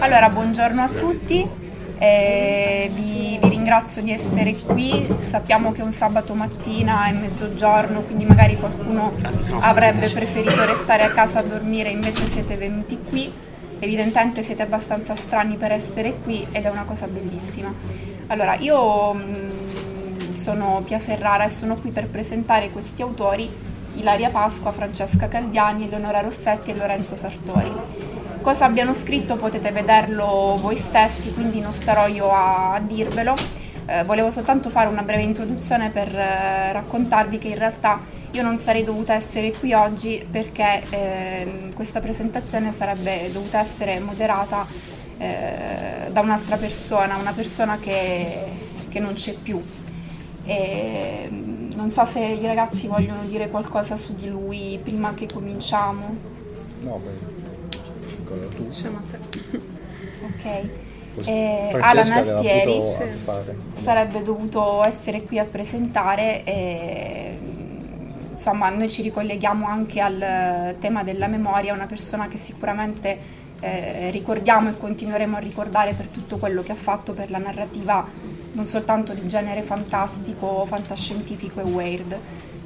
Allora, buongiorno a tutti, eh, vi, vi, ringrazio di essere qui, sappiamo che un sabato mattina è mezzogiorno, quindi magari qualcuno avrebbe preferito restare a casa a dormire, invece siete venuti qui, evidentemente siete abbastanza strani per essere qui ed è una cosa bellissima. Allora, io mh, mm, sono Pia Ferrara e sono qui per presentare questi autori, Ilaria Pasqua, Francesca Caldiani, Eleonora Rossetti e Lorenzo Sartori cosa abbiano scritto potete vederlo voi stessi, quindi non starò io a, a dirvelo. Eh, volevo soltanto fare una breve introduzione per eh, raccontarvi che in realtà io non sarei dovuta essere qui oggi perché eh, questa presentazione sarebbe dovuta essere moderata eh, da un'altra persona, una persona che, che non c'è più. E, non so se i ragazzi vogliono dire qualcosa su di lui prima che cominciamo. No, beh piccola, tu. Ok. Eh, Alan Altieri sarebbe dovuto essere qui a presentare e, insomma noi ci ricolleghiamo anche al tema della memoria, una persona che sicuramente eh, ricordiamo e continueremo a ricordare per tutto quello che ha fatto per la narrativa non soltanto di genere fantastico, fantascientifico e weird.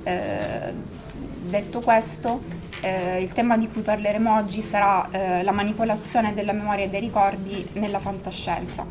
Eh, detto questo, eh, il tema di cui parleremo oggi sarà eh, la manipolazione della memoria e dei ricordi nella fantascienza.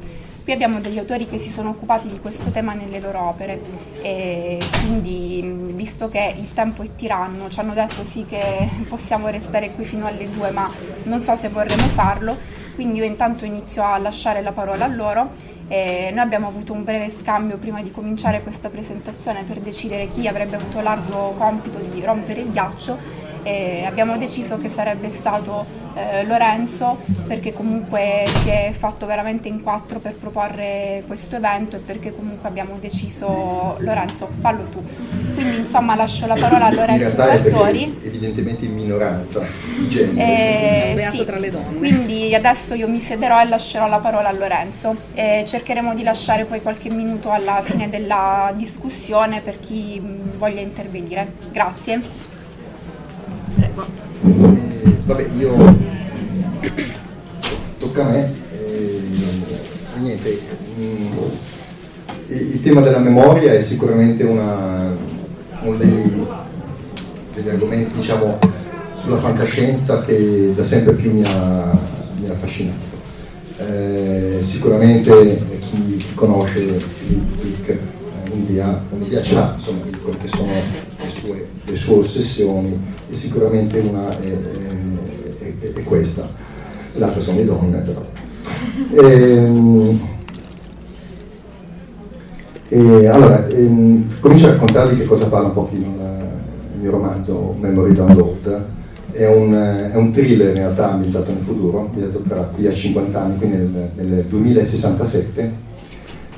Qui abbiamo degli autori che si sono occupati di questo tema nelle loro opere e quindi visto che il tempo è tiranno ci hanno detto sì che possiamo restare qui fino alle due ma non so se vorremmo farlo, quindi io intanto inizio a lasciare la parola a loro e noi abbiamo avuto un breve scambio prima di cominciare questa presentazione per decidere chi avrebbe avuto l'arduo compito di rompere il ghiaccio e abbiamo deciso che sarebbe stato eh, Lorenzo perché comunque si è fatto veramente in quattro per proporre questo evento e perché comunque abbiamo deciso Lorenzo fallo tu. Quindi insomma lascio la parola a Lorenzo Sartori. evidentemente in minoranza di eh, sì, tra le donne. Quindi adesso io mi siederò e lascerò la parola a Lorenzo. E cercheremo di lasciare poi qualche minuto alla fine della discussione per chi mm, voglia intervenire. Grazie Prego. Eh, vabbè, io tocca a me. Eh, niente, mm, il tema della memoria è sicuramente una, uno degli, degli, argomenti diciamo, sulla fantascienza che da sempre più mi ha, mi ha affascinato. Eh, sicuramente chi, conosce Philip Dick eh, un'idea, un'idea c'ha insomma, quelle che sono le sue, le sue ossessioni e sicuramente una è, è, è, è questa, l'altra sono le donne però. E, ehm, e, allora, ehm, comincio a raccontarvi che cosa parla un pochino il mio romanzo Memory Download. È un, è un thriller in realtà ambientato nel futuro, ambientato tra qui a 50 anni, quindi nel, nel 2067.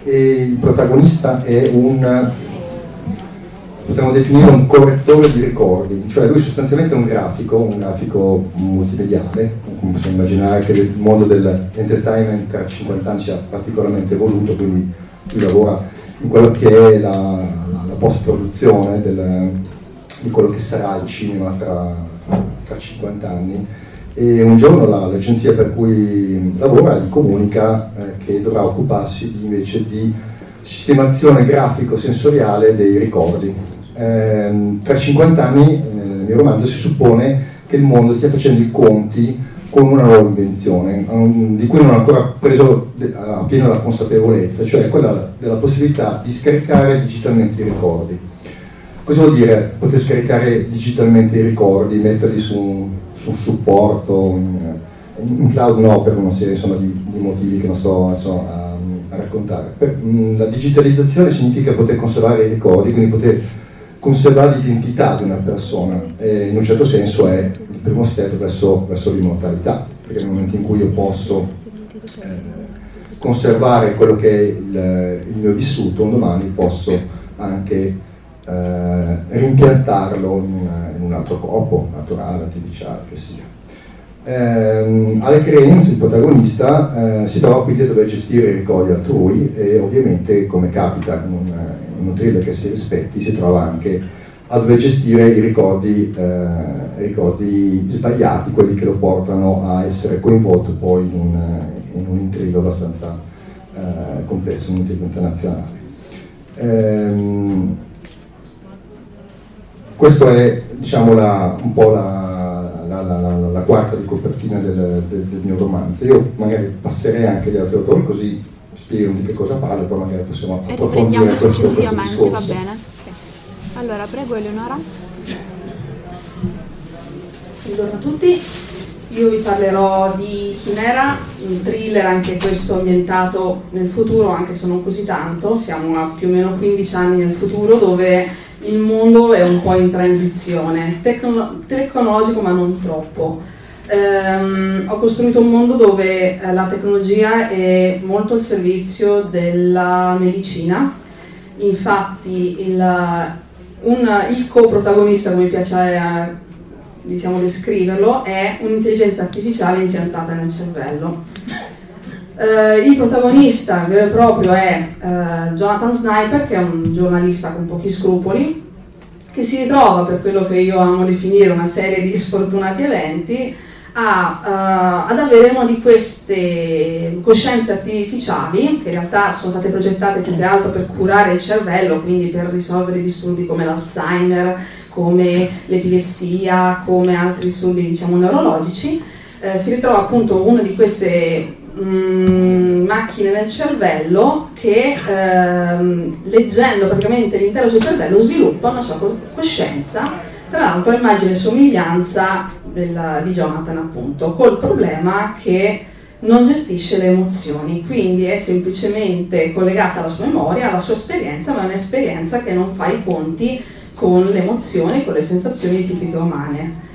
E il protagonista è un potremmo definire un correttore di ricordi, cioè lui sostanzialmente è un grafico, un grafico multimediale, come possiamo immaginare che il mondo dell'entertainment tra 50 anni sia particolarmente evoluto, quindi lui lavora in quello che è la, la, la post-produzione del, di quello che sarà il cinema tra, tra 50 anni. E un giorno la, l'agenzia per cui lavora gli comunica eh, che dovrà occuparsi invece di sistemazione grafico-sensoriale dei ricordi, eh, tra 50 anni, nel mio romanzo, si suppone che il mondo stia facendo i conti con una nuova invenzione, um, di cui non ha ancora preso a pieno la consapevolezza, cioè quella della possibilità di scaricare digitalmente i ricordi. Cosa vuol dire poter scaricare digitalmente i ricordi, metterli su un, su un supporto, in, in, cloud no, per una serie insomma, di, di, motivi che non sto insomma, a, raccontare. Mh, la digitalizzazione significa poter conservare i ricordi, quindi poter conservare l'identità di una persona e in un certo senso è il primo step verso, verso l'immortalità, perché nel momento in cui io posso eh, conservare quello che è il, il, mio vissuto, un domani posso anche eh, rimpiantarlo in, in, un altro corpo, naturale, artificiale, che sia. Eh, Alec Reigns, il protagonista, eh, si trova quindi a dover gestire i ricordi altrui e ovviamente, come capita in un, un thriller che si rispetti si trova anche a dover gestire i ricordi, eh, ricordi, sbagliati, quelli che lo portano a essere coinvolto poi in un, in un intrigo abbastanza eh, complesso, un intrigo internazionale. Ehm, questa è diciamo, la, un po' la, la, la, la, quarta di copertina del, del, del, mio romanzo. Io magari passerei anche agli altri autori così spiegano di che cosa parla, poi magari possiamo approfondire questo, successivamente, questo va bene. Sì. Allora, prego Eleonora. Buongiorno a tutti, io vi parlerò di Chimera, un thriller anche questo ambientato nel futuro, anche se non così tanto, siamo a più o meno 15 anni nel futuro dove il mondo è un po' in transizione, tecno- tecnologico ma non troppo ehm, ho costruito un mondo dove eh, la tecnologia è molto al servizio della medicina, infatti il, un, il co-protagonista, come mi piace diciamo, descriverlo, è un'intelligenza artificiale impiantata nel cervello. Uh, il protagonista vero e proprio è uh, Jonathan Sniper, che è un giornalista con pochi scrupoli, che si ritrova per quello che io amo definire una serie di sfortunati eventi a, uh, ad avere una di queste coscienze artificiali, che in realtà sono state progettate più che altro per curare il cervello, quindi per risolvere disturbi come l'Alzheimer, come l'epilessia, come altri disturbi diciamo, neurologici. Si ritrova appunto una di queste mm, macchine nel cervello che ehm, leggendo praticamente l'intero suo cervello sviluppa una sua coscienza tra l'altro immagine e somiglianza della, di Jonathan appunto, col problema che non gestisce le emozioni, quindi è semplicemente collegata alla sua memoria, alla sua esperienza, ma è un'esperienza che non fa i conti con le emozioni, con le sensazioni tipiche umane.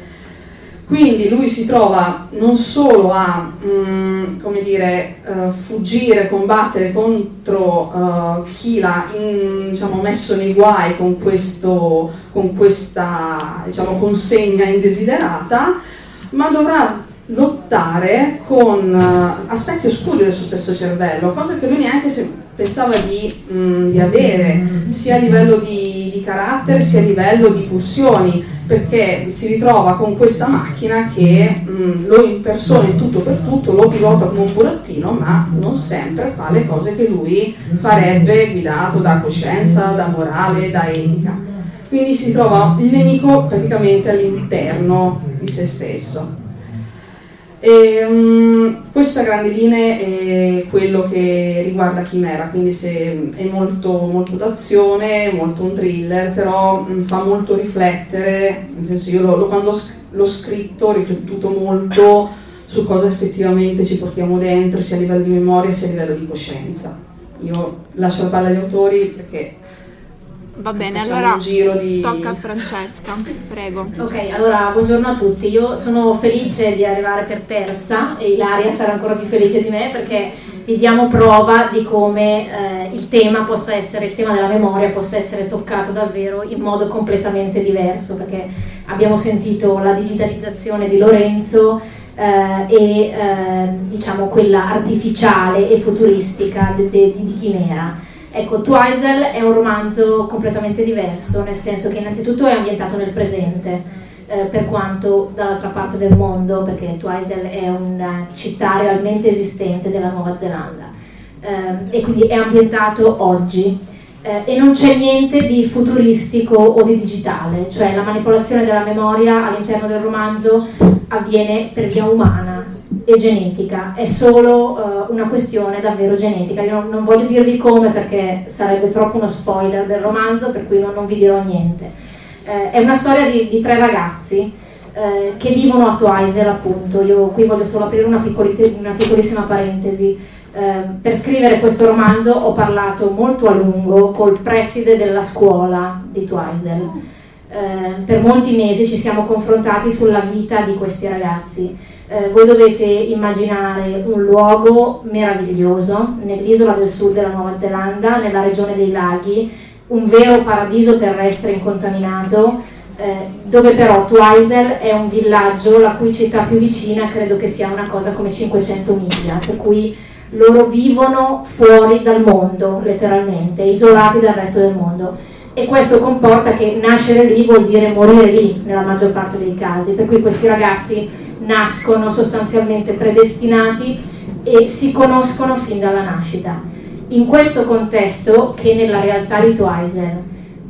Quindi lui si trova non solo a mm, come dire, uh, fuggire, combattere contro uh, chi l'ha in, diciamo, messo nei guai con, questo, con questa diciamo, consegna indesiderata, ma dovrà lottare con uh, aspetti oscuri del suo stesso cervello, cosa che lui neanche pensava di, mh, mm, di avere, sia a livello di, di carattere sia a livello di pulsioni perché si ritrova con questa macchina che mh, mm, lo impersona in tutto per tutto, lo pilota come un burattino, ma non sempre fa le cose che lui farebbe guidato da coscienza, da morale, da etica. Quindi si trova il nemico praticamente all'interno di se stesso. E, um, questo a grandi linee è quello che riguarda Chimera, quindi è molto, molto d'azione, molto un thriller, però mm, fa molto riflettere, nel senso io lo, quando l'ho scritto ho riflettuto molto su cosa effettivamente ci portiamo dentro, sia a livello di memoria sia a livello di coscienza. Io lascio la palla agli autori perché Va bene, allora di... tocca a Francesca, prego. Ok, allora buongiorno a tutti. Io sono felice di arrivare per terza e Ilaria sarà ancora più felice di me perché vi diamo prova di come eh, il tema possa essere, il tema della memoria possa essere toccato davvero in modo completamente diverso perché abbiamo sentito la digitalizzazione di Lorenzo eh, e eh, diciamo quella artificiale e futuristica di, di, di Chimera Ecco, Twizel è un romanzo completamente diverso, nel senso che innanzitutto è ambientato nel presente, eh, per quanto dall'altra parte del mondo, perché Twizel è una città realmente esistente della Nuova Zelanda, eh, e quindi è ambientato oggi. Eh, e non c'è niente di futuristico o di digitale, cioè la manipolazione della memoria all'interno del romanzo avviene per via umana, e genetica, è solo uh, una questione davvero genetica. Io non, non, voglio dirvi come perché sarebbe troppo uno spoiler del romanzo, per cui non, non vi dirò niente. Uh, è una storia di, di tre ragazzi uh, che vivono a Twizel, appunto. Io qui voglio solo aprire una, una piccolissima parentesi. per scrivere questo romanzo ho parlato molto a lungo col preside della scuola di Twizel. per molti mesi ci siamo confrontati sulla vita di questi ragazzi eh, voi dovete immaginare un luogo meraviglioso nell'isola del sud della Nuova Zelanda, nella regione dei laghi, un vero paradiso terrestre incontaminato, eh, dove però Twizel è un villaggio la cui città più vicina credo che sia una cosa come 500 miglia, per cui loro vivono fuori dal mondo, letteralmente, isolati dal resto del mondo. E questo comporta che nascere lì vuol dire morire lì nella maggior parte dei casi, per cui questi ragazzi nascono sostanzialmente predestinati e si conoscono fin dalla nascita. In questo contesto, che nella realtà di Twizel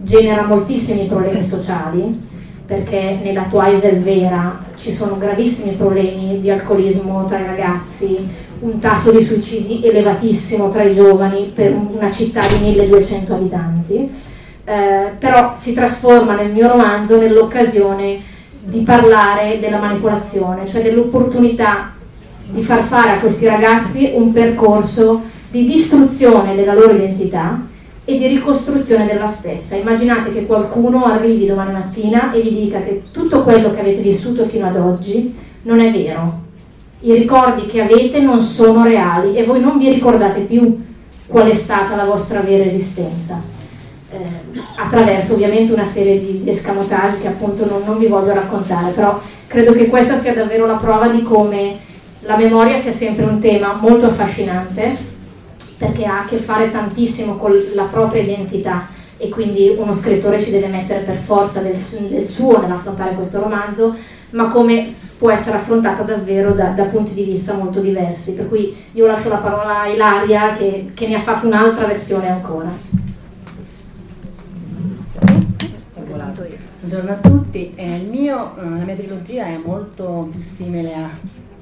genera moltissimi problemi sociali, perché nella Twizel vera ci sono gravissimi problemi di alcolismo tra i ragazzi, un tasso di suicidi elevatissimo tra i giovani per una città di 1200 abitanti, eh, però si trasforma nel mio romanzo nell'occasione di parlare della manipolazione, cioè dell'opportunità di far fare a questi ragazzi un percorso di distruzione della loro identità e di ricostruzione della stessa. Immaginate che qualcuno arrivi domani mattina e gli dica che tutto quello che avete vissuto fino ad oggi non è vero. I ricordi che avete non sono reali e voi non vi ricordate più qual è stata la vostra vera esistenza eh, attraverso ovviamente una serie di, di escamotage che appunto non, non vi voglio raccontare, però credo che questa sia davvero la prova di come la memoria sia sempre un tema molto affascinante perché ha a che fare tantissimo con la propria identità e quindi uno scrittore ci deve mettere per forza del, del suo nell'affrontare questo romanzo, ma come può essere affrontata davvero da, da, punti di vista molto diversi. Per cui io lascio la parola a Ilaria che, che ne ha fatto un'altra versione ancora. Buongiorno a tutti, eh, mio, eh, la mia trilogia è molto più simile a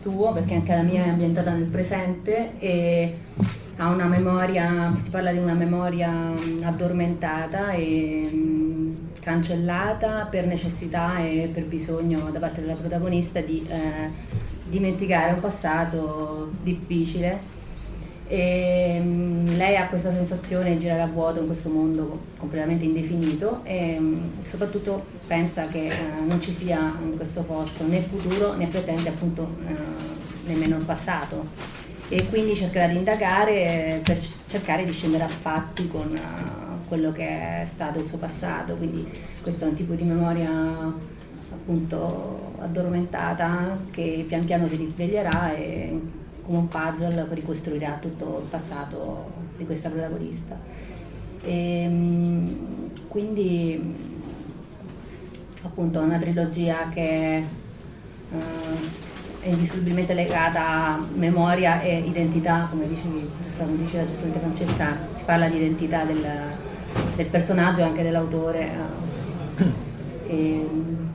tuo perché anche la mia è ambientata nel presente e ha una memoria, si parla di una memoria mm, addormentata e mh, mm, cancellata per necessità e per bisogno da parte della protagonista di eh, dimenticare un passato difficile e, lei ha questa sensazione di girare a vuoto in questo mondo completamente indefinito e mm, soprattutto pensa che eh, non ci sia in questo posto né futuro né presente appunto eh, nemmeno il passato. E quindi cercherà di indagare per cercare di scendere a patti con quello che è stato il suo passato, quindi questo è un tipo di memoria appunto addormentata che pian piano si risveglierà e come un puzzle ricostruirà tutto il passato di questa protagonista. E, ehm, quindi appunto è una trilogia che uh, è indissolubilmente legata a memoria e identità, come dicevi, come diceva giustamente Francesca, si parla di identità del, del personaggio e anche dell'autore. E,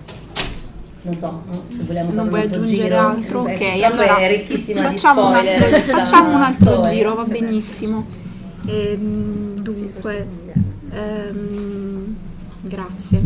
non so, se vogliamo non vuoi aggiungere giro. altro? Ok, allora è ricchissima facciamo di un altro, facciamo un altro storia. giro, va benissimo. Ehm, dunque, ehm, grazie.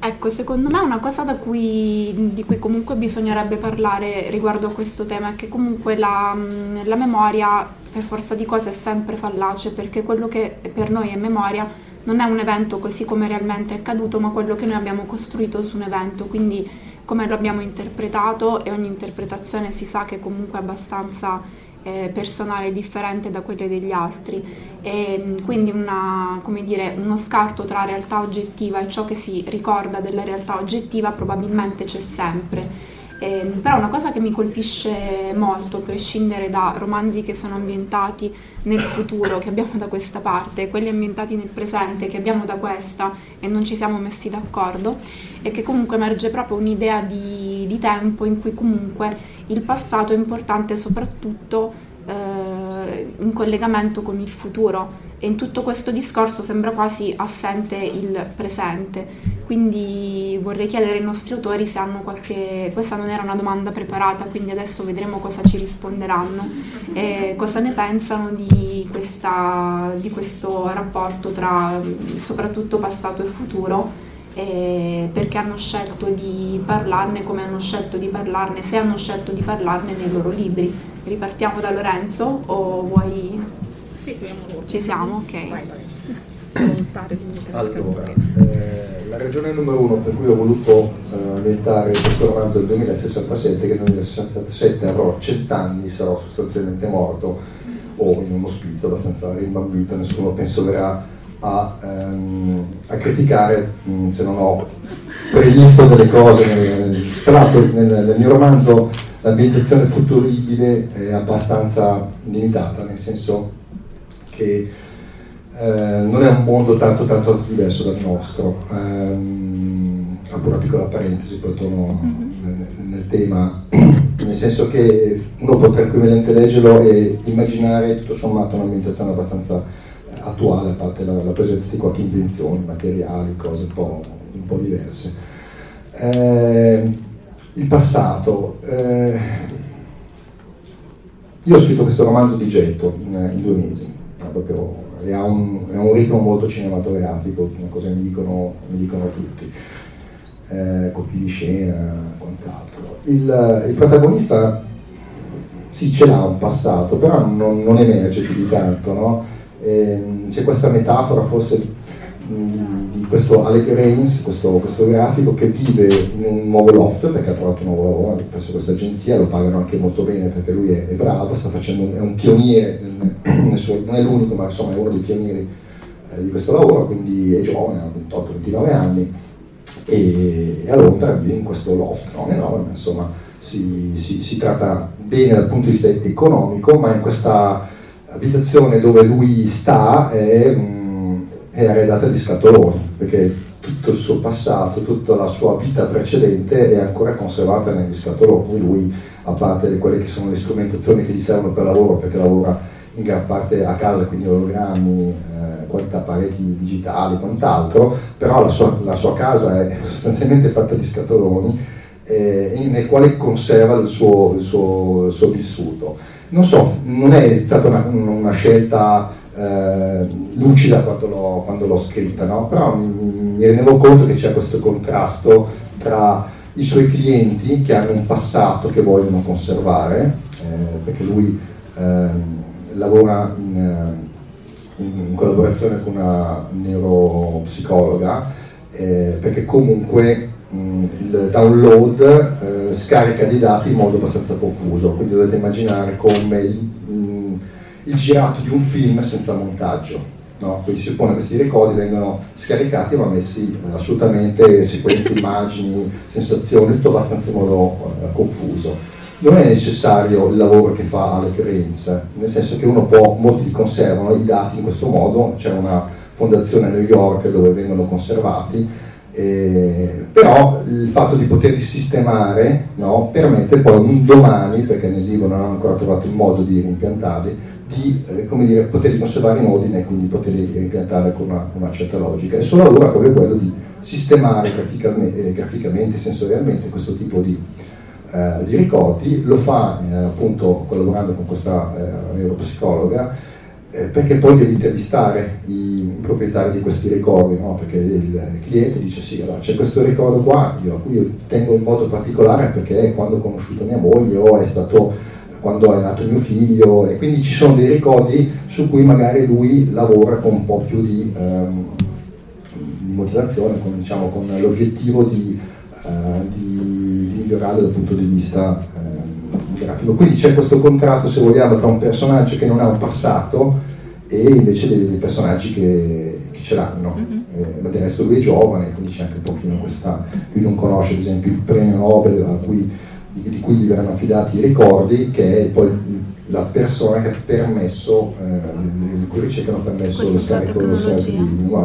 Ecco, secondo me una cosa cui, di cui comunque bisognerebbe parlare riguardo a questo tema è che comunque la, la memoria per forza di cose è sempre fallace perché quello che per noi è memoria non è un evento così come realmente è accaduto, ma quello che noi abbiamo costruito su un evento, quindi come lo abbiamo interpretato e ogni interpretazione si sa che comunque è abbastanza eh, personale differente da quelle degli altri. E, quindi una, dire, uno scarto tra realtà oggettiva e ciò che si ricorda della realtà oggettiva probabilmente c'è sempre. Eh, però una cosa che mi colpisce molto, a prescindere da romanzi che sono ambientati nel futuro, che abbiamo da questa parte, quelli ambientati nel presente, che abbiamo da questa e non ci siamo messi d'accordo, è che comunque emerge proprio un'idea di, di tempo in cui comunque il passato è importante soprattutto eh, in collegamento con il futuro e in tutto questo discorso sembra quasi assente il presente. Quindi vorrei chiedere ai nostri autori se hanno qualche... questa non era una domanda preparata, quindi adesso vedremo cosa ci risponderanno e cosa ne pensano di, questa, di questo rapporto tra soprattutto passato e futuro perché hanno scelto di parlarne, come hanno scelto di parlarne, se hanno scelto di parlarne nei loro libri. Ripartiamo da Lorenzo o vuoi... Sì, ci siamo, ok. Allora, eh, la ragione numero uno per cui ho voluto eh, ambientare questo romanzo del 2067 è che nel 2067 avrò cent'anni, sarò sostanzialmente morto o in un ospizio abbastanza rimbambito, nessuno penso verrà a, ehm, a criticare mh, mm, se non ho previsto delle cose. Tra l'altro nel, nel mio romanzo l'ambientazione futuribile è abbastanza limitata, nel senso che eh, non è un mondo tanto tanto diverso dal nostro. Um, apro una piccola parentesi, poi torno mm-hmm. nel, nel, tema, nel senso che uno può tranquillamente leggerlo e immaginare tutto sommato un'ambientazione abbastanza attuale, a parte la, la, presenza di qualche invenzione, materiali, cose un po', un po diverse. Eh, il passato. Eh, io ho scritto questo romanzo di getto in, in due mesi, proprio, ha, un, ha, un, ritmo molto cinematografico, cosa mi dicono, mi dicono tutti, eh, colpi di scena, quant'altro. Il, il protagonista sì, ce l'ha un passato, però non, non emerge più di tanto, no? eh, c'è questa metafora forse di questo Alec Reigns, questo, questo, grafico che vive in un nuovo loft perché ha trovato un nuovo lavoro presso questa agenzia, lo pagano anche molto bene perché lui è, è bravo, facendo, è un pioniere, non è l'unico ma insomma è uno dei pionieri eh, di questo lavoro, quindi è giovane, ha 28-29 anni e, a Londra vive in questo loft, non enorme, insomma si, si, si tratta bene dal punto di vista economico ma in questa l'abitazione dove lui sta è, mm, è arredata di scatoloni, perché tutto il suo passato, tutta la sua vita precedente è ancora conservata negli scatoloni. Lui, a parte quelle che sono le strumentazioni che gli servono per lavoro, perché lavora in gran parte a casa, quindi ologrammi, eh, quanta pareti digitali, quant'altro, però la sua, la sua casa è sostanzialmente fatta di scatoloni eh, nel quale conserva il suo, il suo, il suo vissuto non so, non è stata una, una scelta eh, lucida quando l'ho, quando l'ho scritta, no? però mi, mi, rendevo conto che c'è questo contrasto tra i suoi clienti che hanno un passato che vogliono conservare, eh, perché lui eh, lavora in, in, collaborazione con una neuropsicologa eh, perché comunque mh, il download eh, scarica di dati in modo abbastanza confuso, quindi dovete immaginare come mh, il girato di un film senza montaggio. No? Quindi si suppone che questi ricordi vengono scaricati ma messi eh, assolutamente sequenze, immagini, sensazioni, tutto abbastanza in modo eh, confuso. Non è necessario il lavoro che fa Alec Rains, nel senso che uno può, molti conservano i dati in questo modo, c'è una fondazione a New York dove vengono conservati, eh, però il fatto di poterli sistemare no, permette poi un domani, perché nel libro non hanno ancora trovato il modo di rimpiantarli, di eh, dire, poterli conservare in ordine e quindi poterli rimpiantare con una, una, certa logica. Il suo lavoro è proprio quello di sistemare graficamente, eh, graficamente sensorialmente questo tipo di, eh, di ricordi, lo fa eh, appunto collaborando con questa eh, neuropsicologa eh, perché poi devi intervistare i proprietari di questi ricordi, no? perché il cliente dice sì, allora, c'è questo ricordo qua, io, a cui io tengo in modo particolare perché quando ho conosciuto mia moglie o è stato quando è nato mio figlio e quindi ci sono dei ricordi su cui magari lui lavora con un po' più di, um, di motivazione, con, diciamo, con l'obiettivo di, uh, di, migliorare dal punto di vista um, grafico. Quindi c'è questo contrasto, se vogliamo, tra un personaggio che non ha un passato e invece dei, dei personaggi che, che, ce l'hanno. Mm-hmm. Eh, ma del resto lui è giovane, quindi c'è anche un pochino questa... Lui non conosce ad esempio il premio Nobel a cui di cui gli verranno affidati i ricordi, che è poi la persona che ha permesso, eh, in cui ricerca hanno permesso lo scarico dello scarico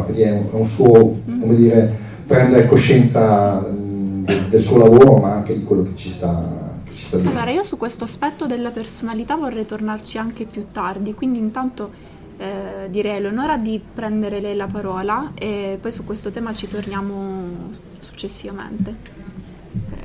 quindi è un, è un suo, mm. come dire, prendere coscienza del, del, suo lavoro ma anche di quello che ci sta allora, io su questo aspetto della personalità vorrei tornarci anche più tardi, quindi intanto eh, direi a Eleonora di prendere lei la parola e poi su questo tema ci torniamo successivamente.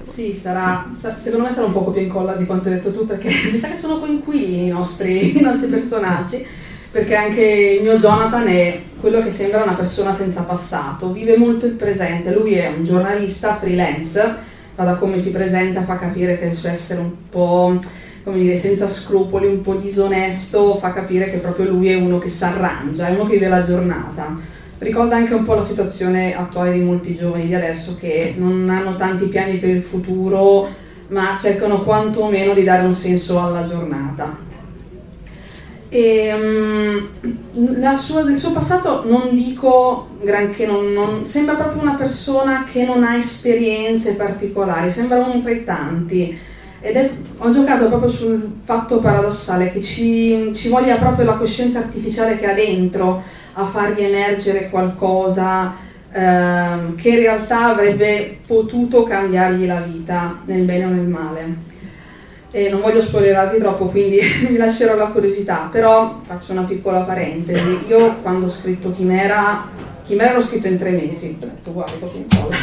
Sì, sarà, secondo me sarà un po' più incolla di quanto hai detto tu, perché mi sa che sono coinquilini i nostri, i nostri personaggi, perché anche il mio Jonathan è quello che sembra una persona senza passato, vive molto il presente, lui è un giornalista freelance, ma da come si presenta fa capire che il suo essere un po' come dire, senza scrupoli, un po' disonesto, fa capire che proprio lui è uno che si arrangia, è uno che vive la giornata ricorda anche un po' la situazione attuale di molti giovani di adesso che non hanno tanti piani per il futuro, ma cercano quantomeno di dare un senso alla giornata. E, um, sua, del suo passato non dico granché, non, non, sembra proprio una persona che non ha esperienze particolari, sembra uno tra i tanti. Ed è, ho giocato proprio sul fatto paradossale che ci, ci voglia proprio la coscienza artificiale che ha dentro, a fargli emergere qualcosa ehm, che in realtà avrebbe potuto cambiargli la vita nel bene o nel male. E non voglio spoilerarvi troppo, quindi vi lascerò la curiosità, però faccio una piccola parentesi. Io quando ho scritto Chimera, Chimera l'ho scritto in tre mesi, guarda.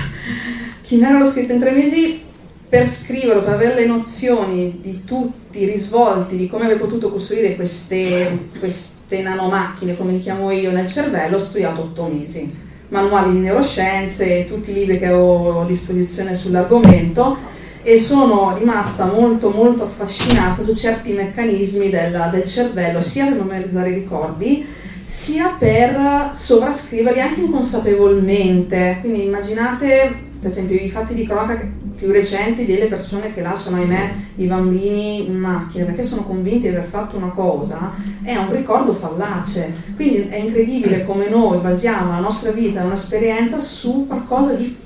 Chimera l'ho scritto in tre mesi per scriverlo, per avere le nozioni di tutti i risvolti, di come aver potuto costruire queste, queste nanomacchine, come li chiamo io, nel cervello, ho studiato otto mesi. Manuali di neuroscienze tutti i libri che ho a disposizione sull'argomento e sono rimasta molto molto affascinata su certi meccanismi del, del cervello, sia per memorizzare i ricordi, sia per sovrascriverli anche inconsapevolmente. Quindi immaginate per esempio i fatti di cronaca più recenti delle persone che lasciano, ahimè, i bambini in macchina perché sono convinti di aver fatto una cosa, è un ricordo fallace. Quindi è incredibile come noi basiamo la nostra vita, la nostra esperienza su qualcosa di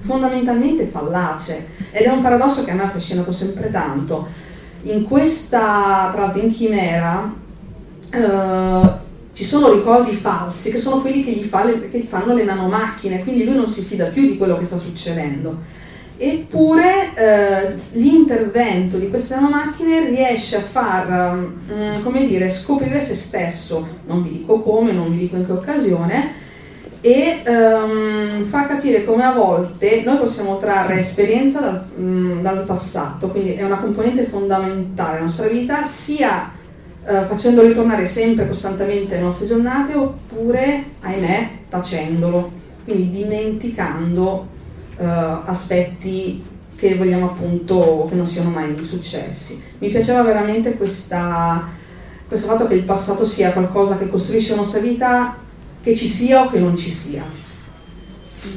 fondamentalmente fallace. Ed è un paradosso che a me ha affascinato sempre tanto. In questa, tra l'altro in Chimera, eh, ci sono ricordi falsi che sono quelli che gli, fa che gli fanno le nanomacchine, quindi lui non si fida più di quello che sta succedendo. Eppure eh, l'intervento di queste nanomacchine riesce a far, mm, come dire, scoprire se stesso, non vi dico come, non vi dico in che occasione, e um, fa capire come a volte noi possiamo trarre esperienza dal, mm, dal passato, quindi è una componente fondamentale della nostra vita, sia eh, facendo ritornare sempre costantemente le nostre giornate oppure, ahimè, tacendolo, quindi dimenticando eh, aspetti che vogliamo appunto che non siano mai successi. Mi piaceva veramente questa, questo fatto che il passato sia qualcosa che costruisce la nostra vita, che ci sia o che non ci sia.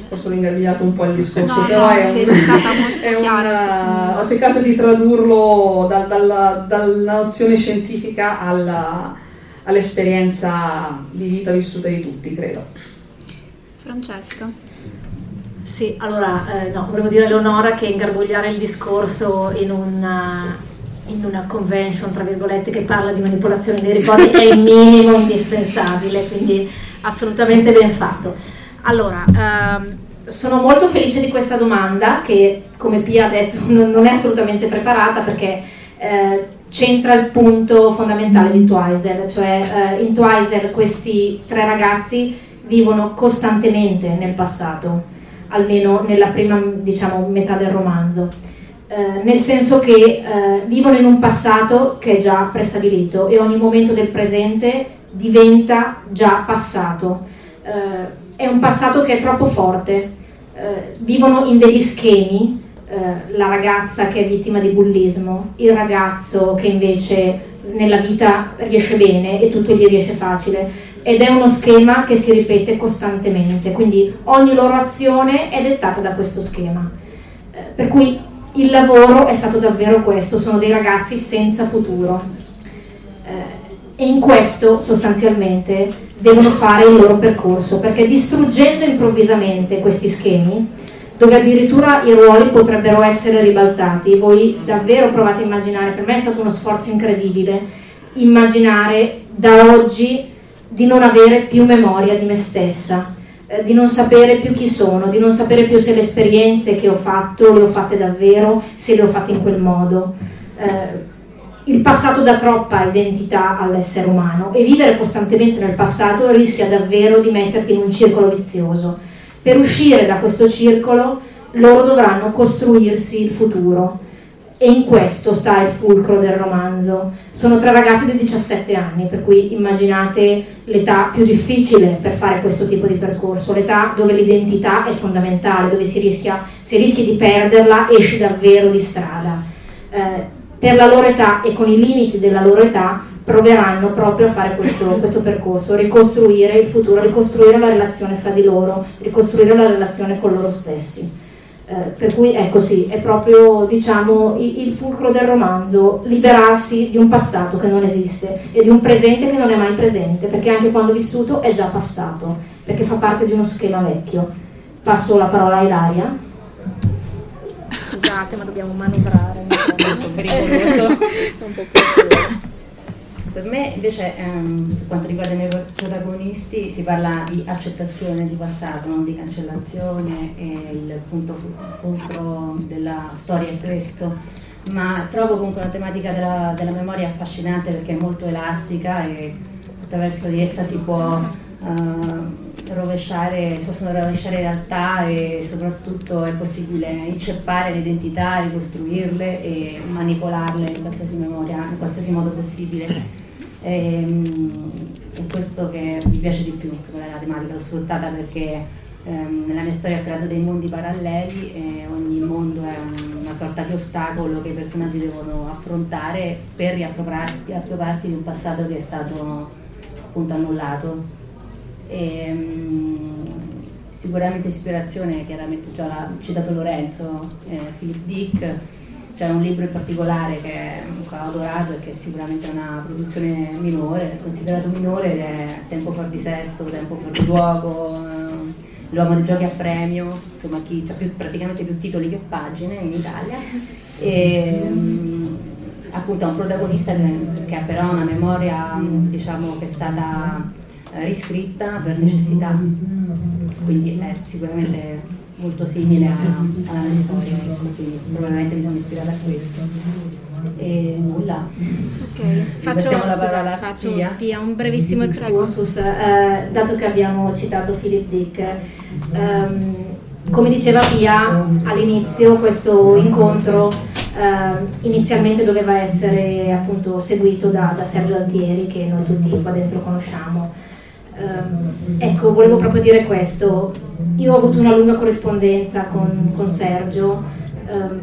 Forse ho ingagliato un po' il discorso, no, però no, è, un, è un, ho cercato di tradurlo da, dalla, dalla, nozione scientifica alla, all'esperienza di vita vissuta di tutti, credo. Francesca? Sì, allora, eh, no, volevo dire a Leonora che ingarbugliare il discorso in una, in una convention, tra virgolette, che parla di manipolazione dei ricordi è il minimo indispensabile, quindi assolutamente ben fatto. Allora, ehm, sono molto felice di questa domanda che, come Pia ha detto, non, non è assolutamente preparata perché eh, c'entra il punto fondamentale di Twiser, cioè eh, in Twiser questi tre ragazzi vivono costantemente nel passato, almeno nella prima diciamo, metà del romanzo, eh, nel senso che eh, vivono in un passato che è già prestabilito e ogni momento del presente diventa già passato. Eh, è un passato che è troppo forte, eh, vivono in degli schemi, eh, la ragazza che è vittima di bullismo, il ragazzo che invece nella vita riesce bene e tutto gli riesce facile ed è uno schema che si ripete costantemente, quindi ogni loro azione è dettata da questo schema. Eh, per cui il lavoro è stato davvero questo, sono dei ragazzi senza futuro. Eh, e in questo sostanzialmente devono fare il loro percorso, perché distruggendo improvvisamente questi schemi, dove addirittura i ruoli potrebbero essere ribaltati, voi davvero provate a immaginare, per me è stato uno sforzo incredibile, immaginare da oggi di non avere più memoria di me stessa, eh, di non sapere più chi sono, di non sapere più se le esperienze che ho fatto le ho fatte davvero, se le ho fatte in quel modo. Eh, il passato dà troppa identità all'essere umano e vivere costantemente nel passato rischia davvero di metterti in un circolo vizioso. Per uscire da questo circolo loro dovranno costruirsi il futuro e in questo sta il fulcro del romanzo. Sono tre ragazzi di 17 anni, per cui immaginate l'età più difficile per fare questo tipo di percorso, l'età dove l'identità è fondamentale, dove si rischia, se rischi di perderla esci davvero di strada. Eh, per la loro età e con i limiti della loro età proveranno proprio a fare questo, questo, percorso, ricostruire il futuro, ricostruire la relazione fra di loro, ricostruire la relazione con loro stessi. Eh, per cui è così, è proprio diciamo, il, il, fulcro del romanzo, liberarsi di un passato che non esiste e di un presente che non è mai presente, perché anche quando vissuto è già passato, perché fa parte di uno schema vecchio. Passo la parola a Ilaria. Scusate, ma dobbiamo manovrare un po' pericoloso. Per me invece, ehm, per quanto riguarda i miei protagonisti, si parla di accettazione di passato, non di cancellazione, e il punto fulcro della storia è questo. Ma trovo comunque la tematica della, della memoria affascinante perché è molto elastica e attraverso di essa si può uh, rovesciare, si possono rovesciare realtà e soprattutto è possibile inceppare le identità, ricostruirle e manipolarle in qualsiasi memoria, in qualsiasi modo possibile. E, ehm, è questo che mi piace di più, insomma, la tematica l'ho sfruttata perché ehm, nella mia storia ho creato dei mondi paralleli e ogni mondo è una sorta di ostacolo che i personaggi devono affrontare per riappropriarsi di un passato che è stato appunto annullato. E, um, sicuramente ispirazione, chiaramente già l'ha citato Lorenzo, eh, Philip Dick, c'è un libro in particolare che ho adorato e che è sicuramente una produzione minore, è considerato minore ed è Tempo fuori di sesto, Tempo fuori di luogo, eh, L'uomo dei giochi a premio, insomma chi ha praticamente più titoli che pagine in Italia. E, um, appunto ha un protagonista che, che ha però una memoria diciamo che è stata eh, riscritta per necessità, quindi è sicuramente molto simile a, alla mia storia, quindi probabilmente mi sono ispirata a questo. E nulla. Ok, faccio, la parola faccio Pia. Pia un brevissimo excursus, eh, dato che abbiamo citato Philip Dick. Um, come diceva Pia all'inizio, questo incontro eh, inizialmente doveva essere appunto seguito da, da Sergio Altieri, che noi tutti qua dentro conosciamo ecco, volevo proprio dire questo. Io ho avuto una lunga corrispondenza con, con Sergio um,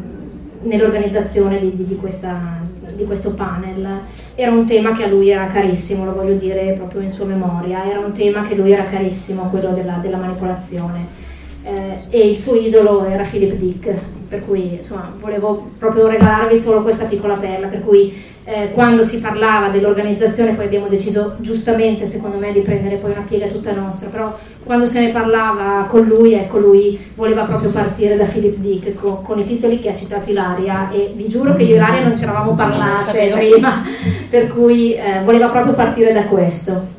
nell'organizzazione di, di, di, questa, di questo panel. Era un tema che a lui era carissimo, lo voglio dire proprio in sua memoria, era un tema che a lui era carissimo, quello della, della manipolazione. Eh, e il suo idolo era Philip Dick, per cui insomma, volevo proprio regalarvi solo questa piccola perla, per cui eh, quando si parlava dell'organizzazione, poi abbiamo deciso giustamente secondo me di prendere poi una piega tutta nostra, però quando se ne parlava con lui, ecco lui voleva proprio partire da Philip Dick con, con i titoli che ha citato Ilaria e vi giuro che io e Ilaria non ci eravamo parlate prima, per cui eh, voleva proprio partire da questo.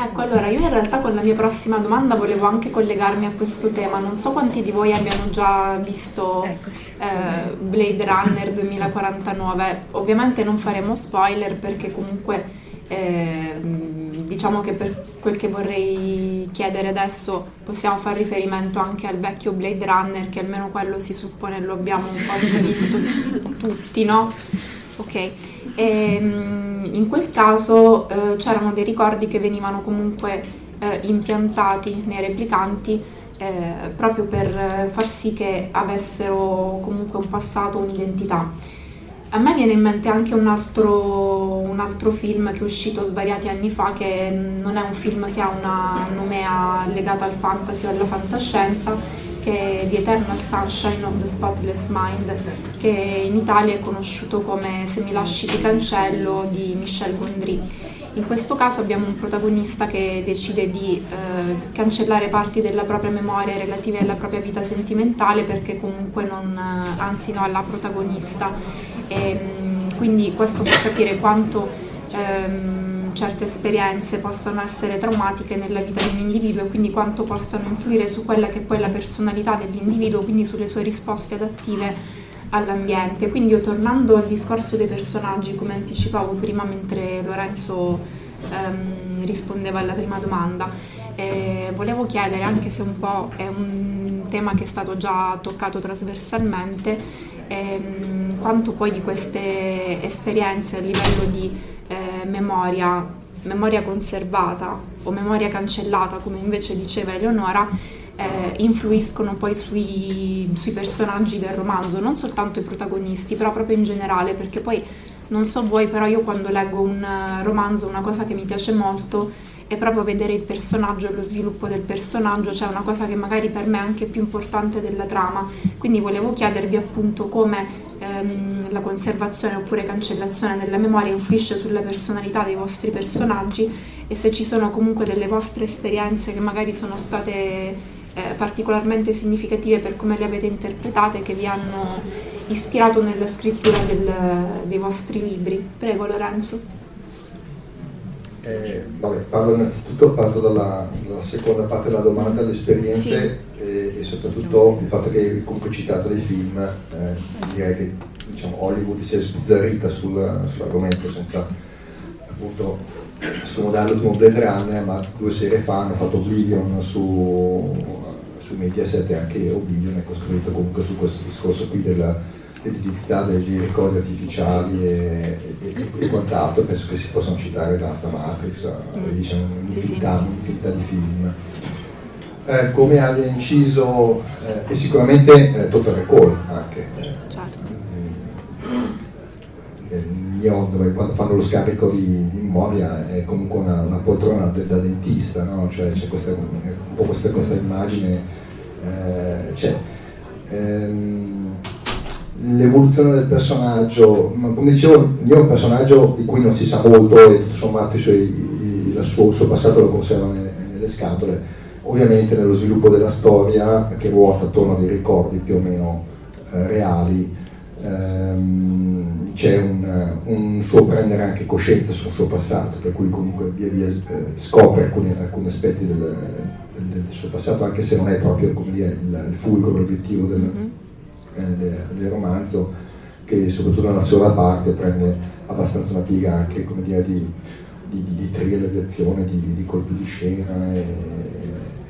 Ecco, allora io in realtà con la mia prossima domanda volevo anche collegarmi a questo tema. Non so quanti di voi abbiano già visto ecco. eh, Blade Runner 2049. Ovviamente non faremo spoiler perché comunque eh, diciamo che per quel che vorrei chiedere adesso possiamo fare riferimento anche al vecchio Blade Runner che almeno quello si suppone lo abbiamo un po' visto tutti, no? Ok. E, ehm, in quel caso eh, c'erano dei ricordi che venivano comunque eh, impiantati nei replicanti eh, proprio per far sì che avessero comunque un passato, un'identità. A me viene in mente anche un altro, un altro, film che è uscito svariati anni fa, che non è un film che ha una nomea legata al fantasy o alla fantascienza, che è The Eternal Sunshine of the Spotless Mind, che in Italia è conosciuto come Se mi lasci ti cancello di Michel Gondry. In questo caso abbiamo un protagonista che decide di eh, cancellare parti della propria memoria relative alla propria vita sentimentale perché comunque non, eh, anzi no, alla protagonista. E, ehm, quindi questo fa capire quanto ehm, certe esperienze possano essere traumatiche nella vita di un individuo e quindi quanto possano influire su quella che è poi la personalità dell'individuo, quindi sulle sue risposte adattive all'ambiente. Quindi io tornando al discorso dei personaggi, come anticipavo prima mentre Lorenzo ehm, rispondeva alla prima domanda, eh, volevo chiedere, anche se un po' è un tema che è stato già toccato trasversalmente, ehm, quanto poi di queste esperienze a livello di eh, memoria, memoria conservata o memoria cancellata, come invece diceva Eleonora, eh, influiscono poi sui, sui, personaggi del romanzo, non soltanto i protagonisti, però proprio in generale, perché poi non so voi, però io quando leggo un romanzo una cosa che mi piace molto è proprio vedere il personaggio e lo sviluppo del personaggio, cioè una cosa che magari per me è anche più importante della trama. Quindi volevo chiedervi appunto come ehm, la conservazione oppure cancellazione della memoria influisce sulla personalità dei vostri personaggi e se ci sono comunque delle vostre esperienze che magari sono state eh, particolarmente significative per come le avete interpretate che vi hanno ispirato nella scrittura del, dei vostri libri. Prego Lorenzo. Eh, vabbè, parlo innanzitutto parto dalla, dalla, seconda parte della domanda, le esperienze sì. e, e, soprattutto il fatto che hai comunque citato dei film, eh, direi che diciamo, Hollywood si è sbizzarrita sul, sull'argomento senza appunto scomodare l'ultimo Blade Runner, ma due serie fa hanno fatto Oblivion su, su Mediaset e anche Oblivion è costruito comunque su questo discorso qui della l'identità dei ricordi artificiali e, e, e, quant'altro, penso che si possano citare da, da Matrix, mm. diciamo, un'infinità, un'infinità di film. Eh, come abbia inciso, eh, e sicuramente eh, Total Recall anche. Certo. Mm, mio, dove quando fanno lo scarico di, di memoria è comunque una, una poltrona da, da dentista, no? cioè c'è questa, un po' questa, questa immagine. Eh, c'è. Ehm, l'evoluzione del personaggio, ma come dicevo, mio è un personaggio di cui non si sa molto e tutto sommato il suo, il suo, il suo passato lo conserva nelle, nelle, scatole. Ovviamente nello sviluppo della storia, che ruota attorno a dei ricordi più o meno eh, reali, ehm, c'è un, un, suo prendere anche coscienza sul suo passato, per cui comunque via via eh, scopre alcuni, alcuni aspetti del, del, del, suo passato, anche se non è proprio dire, il, il fulcro, l'obiettivo del, mm-hmm eh, del romanzo che soprattutto nella seconda parte prende abbastanza una piega anche dire, di, di, di thriller, di azione, di, di, colpi di scena e,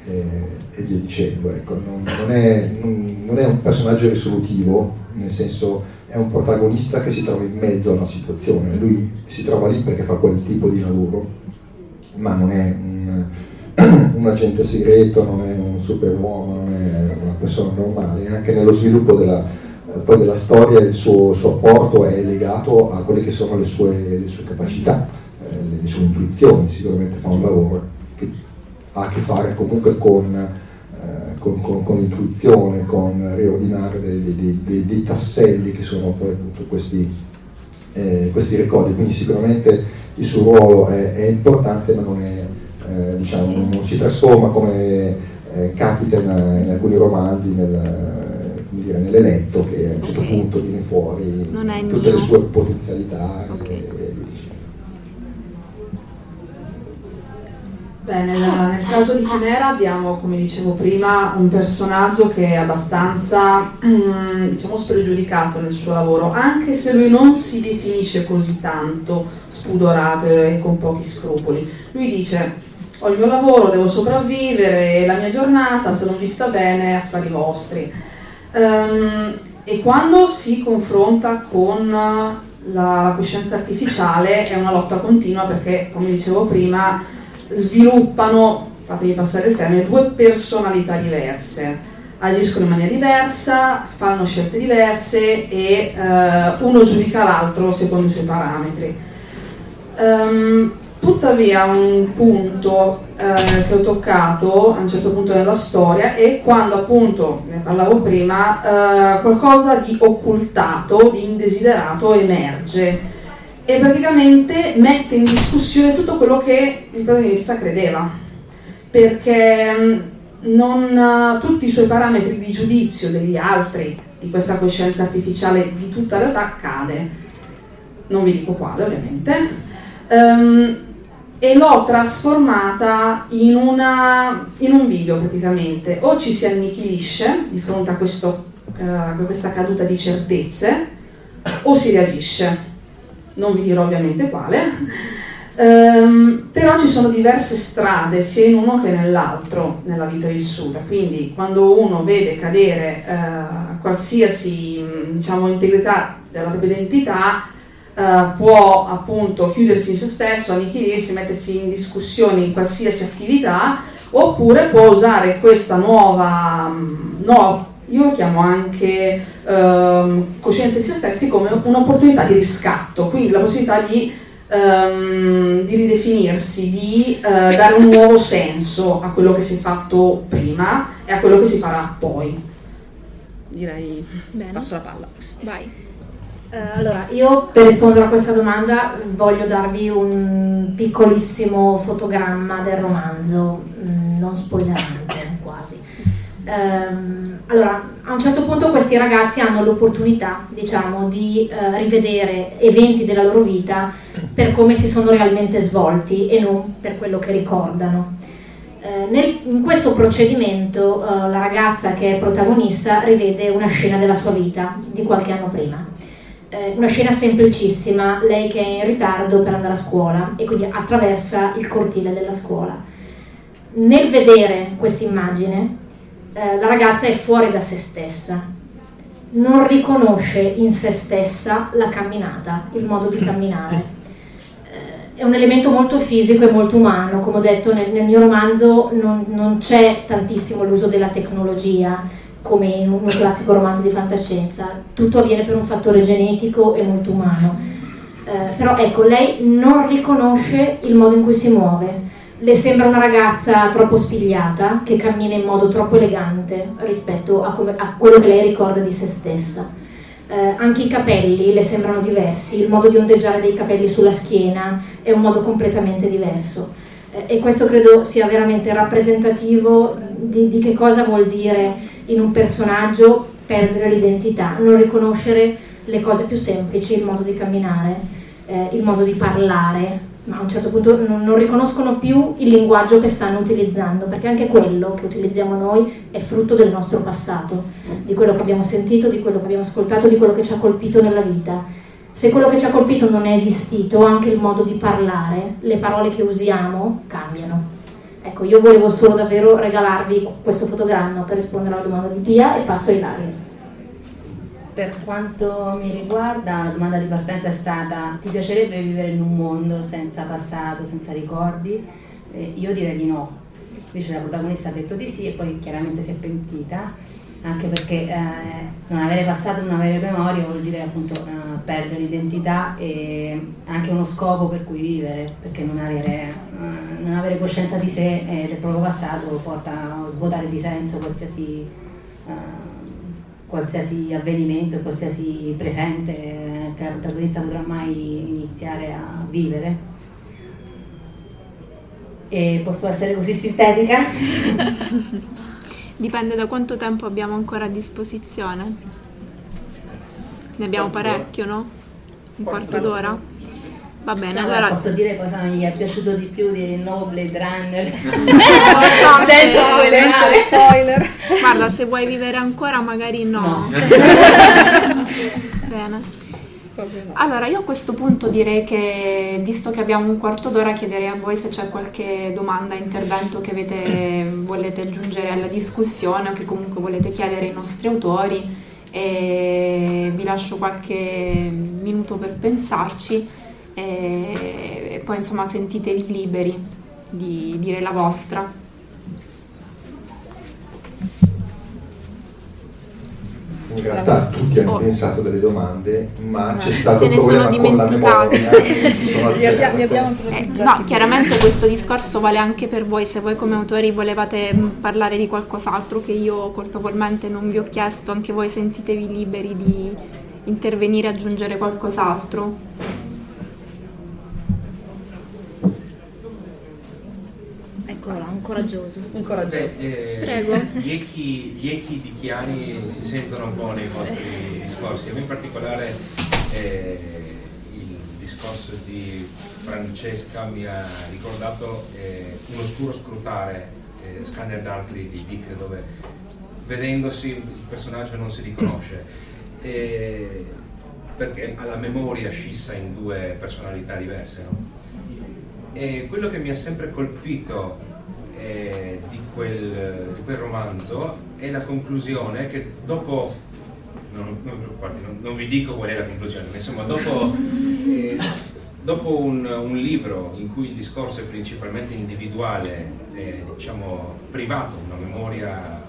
e, e via dicendo. Ecco. Non, non, è, non, non, è, un personaggio risolutivo, nel senso è un protagonista che si trova in mezzo a una situazione, lui si trova lì perché fa quel tipo di lavoro, ma non è un, un agente segreto, non è un superuomo, non è persona normale, anche nello sviluppo della poi della storia il suo, suo, apporto è legato a quelle che sono le sue, le sue capacità, eh, le, sue intuizioni, sicuramente fa un lavoro che ha a che fare comunque con, eh, con, con, con intuizione, con riordinare dei, dei, dei, dei, tasselli che sono poi appunto questi, eh, questi ricordi, quindi sicuramente il suo ruolo è, è importante ma non, è, eh, diciamo, non si trasforma come eh, capita in, in, alcuni romanzi nel, dire, nell'eletto che a un certo okay. punto viene fuori tutte mio. le sue potenzialità. Okay. E, Bene, nel caso di Chimera abbiamo, come dicevo prima, un personaggio che è abbastanza, diciamo, spregiudicato nel suo lavoro, anche se lui non si definisce così tanto spudorato e con pochi scrupoli. Lui dice, ho il mio lavoro, devo sopravvivere, la mia giornata, se non vi sta bene, affari vostri. Um, e quando si confronta con la, coscienza artificiale è una lotta continua perché, come dicevo prima, sviluppano, fatemi passare il termine, due personalità diverse. Agiscono in maniera diversa, fanno scelte diverse e uh, uno giudica l'altro secondo i suoi parametri. Um, Tuttavia un punto eh, che ho toccato a un certo punto nella storia è quando appunto, ne parlavo prima, eh, qualcosa di occultato, di indesiderato emerge e praticamente mette in discussione tutto quello che il protagonista credeva, perché mm, non, tutti i suoi parametri di giudizio degli altri, di questa coscienza artificiale, di tutta la realtà cade. Non vi dico quale ovviamente. Um, e l'ho trasformata in, una, in, un video praticamente. O ci si annichilisce di fronte a, questo, uh, a questa caduta di certezze, o si reagisce. Non vi dirò ovviamente quale. Um, però ci sono diverse strade sia in uno che nell'altro nella vita vissuta, quindi quando uno vede cadere uh, qualsiasi diciamo, integrità della propria identità, Uh, può appunto chiudersi in se stesso, annichilirsi, mettersi in discussione in qualsiasi attività, oppure può usare questa nuova, mm, no, io lo chiamo anche uh, coscienza di se stessi come un'opportunità di riscatto, quindi la possibilità di, um, di ridefinirsi, di uh, dare un nuovo senso a quello che si è fatto prima e a quello che si farà poi. Direi Bene. passo la palla. Vai. Eh, allora, io per rispondere a questa domanda voglio darvi un piccolissimo fotogramma del romanzo, mm, non spoilerante quasi. Um, allora, a un certo punto questi ragazzi hanno l'opportunità, diciamo, di uh, rivedere eventi della loro vita per come si sono realmente svolti e non per quello che ricordano. Nel, in questo procedimento la ragazza che è protagonista rivede una scena della sua vita di qualche anno prima eh, una scena semplicissima, lei che è in ritardo per andare a scuola e quindi attraversa il cortile della scuola. Nel vedere questa immagine, eh, la ragazza è fuori da se stessa, non riconosce in se stessa la camminata, il modo di camminare. Eh, è un elemento molto fisico e molto umano, come ho detto nel, nel mio romanzo non, non c'è tantissimo l'uso della tecnologia, come in un classico romanzo di fantascienza, tutto avviene per un fattore genetico e molto umano. Eh, però ecco, lei non riconosce il modo in cui si muove, le sembra una ragazza troppo spigliata, che cammina in modo troppo elegante rispetto a, come, a quello che lei ricorda di se stessa. Eh, anche i capelli le sembrano diversi, il modo di ondeggiare dei capelli sulla schiena è un modo completamente diverso. Eh, e questo credo sia veramente rappresentativo di, di che cosa vuol dire in un personaggio perdere l'identità, non riconoscere le cose più semplici, il modo di camminare, eh, il modo di parlare, ma a un certo punto non, non, riconoscono più il linguaggio che stanno utilizzando, perché anche quello che utilizziamo noi è frutto del nostro passato, di quello che abbiamo sentito, di quello che abbiamo ascoltato, di quello che ci ha colpito nella vita. Se quello che ci ha colpito non è esistito, anche il modo di parlare, le parole che usiamo cambiano. Ecco, io volevo solo davvero regalarvi questo fotogramma per rispondere alla domanda di Pia e passo a Ilaria. Per quanto mi riguarda, la domanda di partenza è stata: ti piacerebbe vivere in un mondo senza passato, senza ricordi? Eh, io direi di no. Invece la protagonista ha detto di sì e poi chiaramente si è pentita. Anche perché eh, non avere passato, non avere memoria vuol dire appunto eh, perdere identità e anche uno scopo per cui vivere, perché non avere, eh, non avere coscienza di sé e del proprio passato porta a svuotare di senso qualsiasi, eh, qualsiasi avvenimento, qualsiasi presente che la protagonista potrà mai iniziare a vivere. E posso essere così sintetica? Dipende da quanto tempo abbiamo ancora a disposizione. Ne abbiamo parecchio, no? Un quarto d'ora? Va bene, Sì, allora... posso dire cosa mi è piaciuto di più di nuovo Blade Runner? Senza spoilerare. spoiler. Guarda, se vuoi vivere ancora magari no. No. Bene. Allora, io a questo punto direi che, visto che abbiamo un quarto d'ora, chiederei a voi se c'è qualche domanda, intervento che avete, volete aggiungere alla discussione o che comunque volete chiedere ai nostri autori. E vi lascio qualche minuto per pensarci e, e poi insomma sentitevi liberi di dire la vostra. In realtà tutti hanno Oh. pensato delle domande, ma c'è Ma stato se un ne sono problema con la memoria. Li, abbia- li abbiamo Eh, no, chiaramente questo discorso vale anche per voi, se voi come autori volevate mh, parlare di qualcos'altro che io colpevolmente non vi ho chiesto, anche voi sentitevi liberi di intervenire e aggiungere qualcos'altro. Là, un coraggioso. Beh, eh, Prego. Gli echi, gli echi di Chiani si sentono un po' nei vostri discorsi, a me in particolare eh, il discorso di Francesca mi ha ricordato eh, un oscuro scrutare, eh, Scanner Darkly di Dick, dove vedendosi il personaggio non si riconosce, eh, perché ha la memoria scissa in due personalità diverse. no? E quello che mi ha sempre colpito eh, di, quel, di quel romanzo è la conclusione che dopo, non, non non, non vi dico qual è la conclusione, ma insomma dopo, eh, dopo un, un libro in cui il discorso è principalmente individuale, eh, diciamo privato, una memoria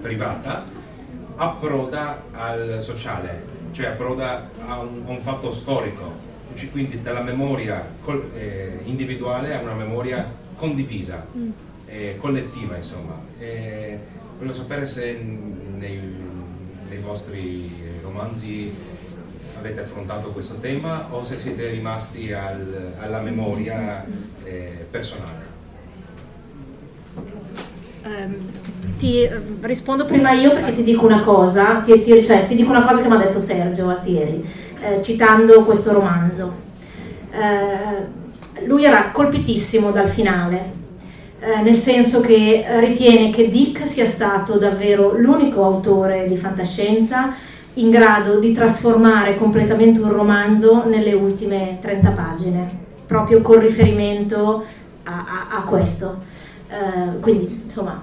privata, approda al sociale, cioè approda a un, a un fatto storico, Cioè, quindi dalla memoria eh, individuale a una memoria condivisa, eh, collettiva insomma. E volevo sapere se nei, nei vostri romanzi avete affrontato questo tema o se siete rimasti al- alla memoria eh, personale. Ehm, ti eh, rispondo prima io perché ti dico una cosa, ti, ti- cioè, ti dico una cosa che mi ha detto Sergio Attieri, eh, citando questo romanzo. Eh, lui era colpitissimo dal finale, eh, nel senso che eh, ritiene che Dick sia stato davvero l'unico autore di fantascienza in grado di trasformare completamente un romanzo nelle ultime 30 pagine, proprio con riferimento a, a- a questo. Eh, quindi, insomma,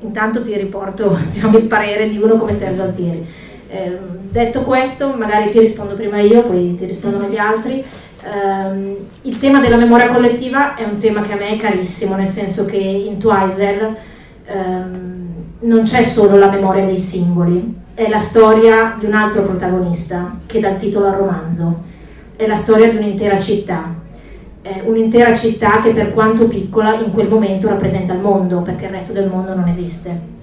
intanto ti riporto diciamo, il parere di uno come Sergio Altieri. Eh, detto questo, magari ti rispondo prima io, poi ti rispondono gli altri. Ehm, il tema della memoria collettiva è un tema che a me è carissimo, nel senso che in Twizel ehm, non c'è solo la memoria dei singoli, è la storia di un altro protagonista che dà il titolo al romanzo, è la storia di un'intera città, è un'intera città che per quanto piccola in quel momento rappresenta il mondo, perché il resto del mondo non esiste.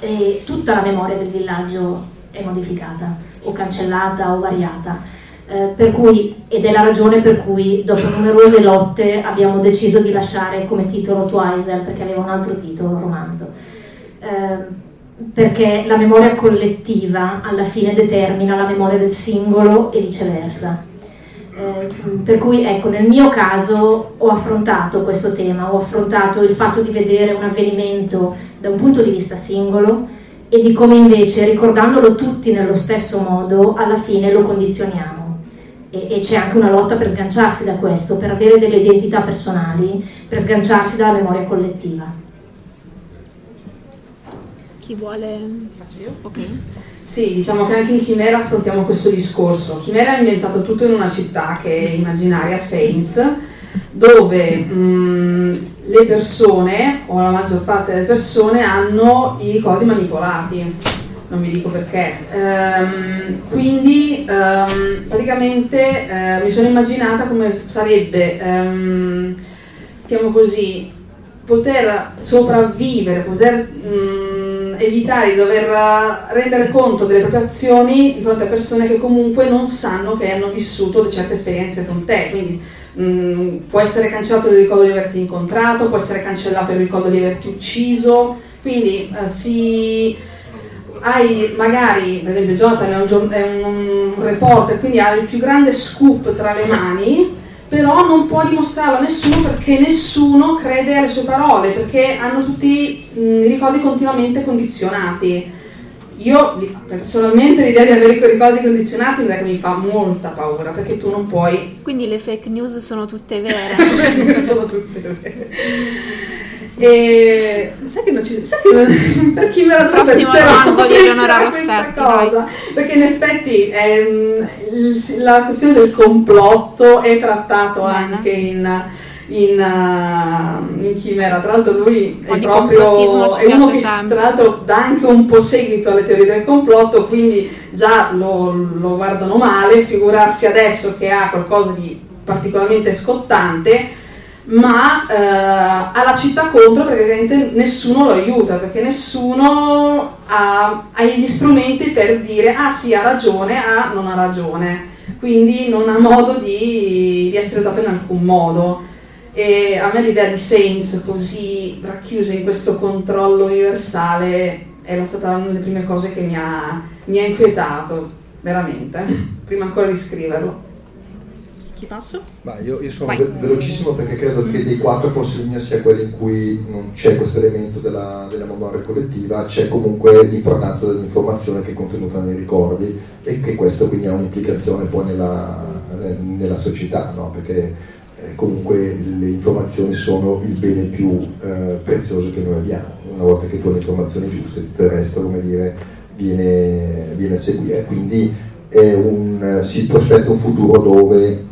E tutta la memoria del villaggio è modificata, o cancellata o variata. Eh, cui, ed è la ragione per cui dopo numerose lotte abbiamo deciso di lasciare come titolo Twizel, perché aveva un altro titolo, romanzo. Eh, perché la memoria collettiva alla fine determina la memoria del singolo e viceversa. Eh, per cui ecco, nel mio caso ho affrontato questo tema, ho affrontato il fatto di vedere un avvenimento da un punto di vista singolo e di come invece ricordandolo tutti nello stesso modo alla fine lo condizioniamo. E, e c'è anche una lotta per sganciarsi da questo, per avere delle identità personali, per sganciarsi dalla memoria collettiva. Chi vuole... Faccio io? Ok. Sì, diciamo che anche in Chimera affrontiamo questo discorso. Chimera è ambientato tutto in una città che è immaginaria, Saints, dove mh, le persone, o la maggior parte delle persone, hanno i codi manipolati. Non vi dico perché. Ehm, quindi ehm, praticamente eh, mi sono immaginata come sarebbe, ehm, diciamo così, poter sopravvivere, poter mh, evitare di dover rendere conto delle proprie azioni di fronte a persone che comunque non sanno che hanno vissuto certe esperienze con te. Quindi, mh, può essere cancellato il ricordo di averti incontrato, può essere cancellato il ricordo di averti ucciso, quindi eh, si hai magari, per esempio Jonathan è un, un reporter, quindi ha il più grande scoop tra le mani, però non può dimostrarlo a nessuno perché nessuno crede alle sue parole, perché hanno tutti i ricordi continuamente condizionati. Io personalmente l'idea di avere quei ricordi condizionati mi fa molta paura perché tu non puoi. Quindi le fake news sono tutte vere. sono tutte vere. E sai che non ci sai che non, per chi me la prossimo romanzo di Eleonora Rossetti cosa, perché in effetti ehm, il, la questione del complotto è trattato Bene. anche in in, uh, in Chimera. Tra l'altro lui è proprio è uno che sempre. tra l'altro dà anche un po' seguito alle teorie del complotto, quindi già lo, lo guardano male, figurarsi adesso che ha qualcosa di particolarmente scottante ma eh, ha la città contro perché ovviamente nessuno lo aiuta, perché nessuno ha, ha, gli strumenti per dire ah sì ha ragione, ah non ha ragione, quindi non ha modo di, di essere dato in alcun modo. E a me l'idea di Saints così racchiusa in questo controllo universale è stata una delle prime cose che mi ha, mi ha inquietato, veramente, prima ancora di scriverlo. Chi passo? Ma io, io sono ve- velocissimo perché credo che dei quattro forse mio sia quello in cui non c'è questo elemento della, della memoria collettiva, c'è comunque l'importanza dell'informazione che è contenuta nei ricordi e che questo quindi ha un'implicazione poi nella, nella società, no? perché eh, comunque le informazioni sono il bene più eh, prezioso che noi abbiamo. Una volta che tu hai le informazioni giuste, tutto il resto, come dire, viene, viene a seguire. Quindi un, si prospetta un futuro dove,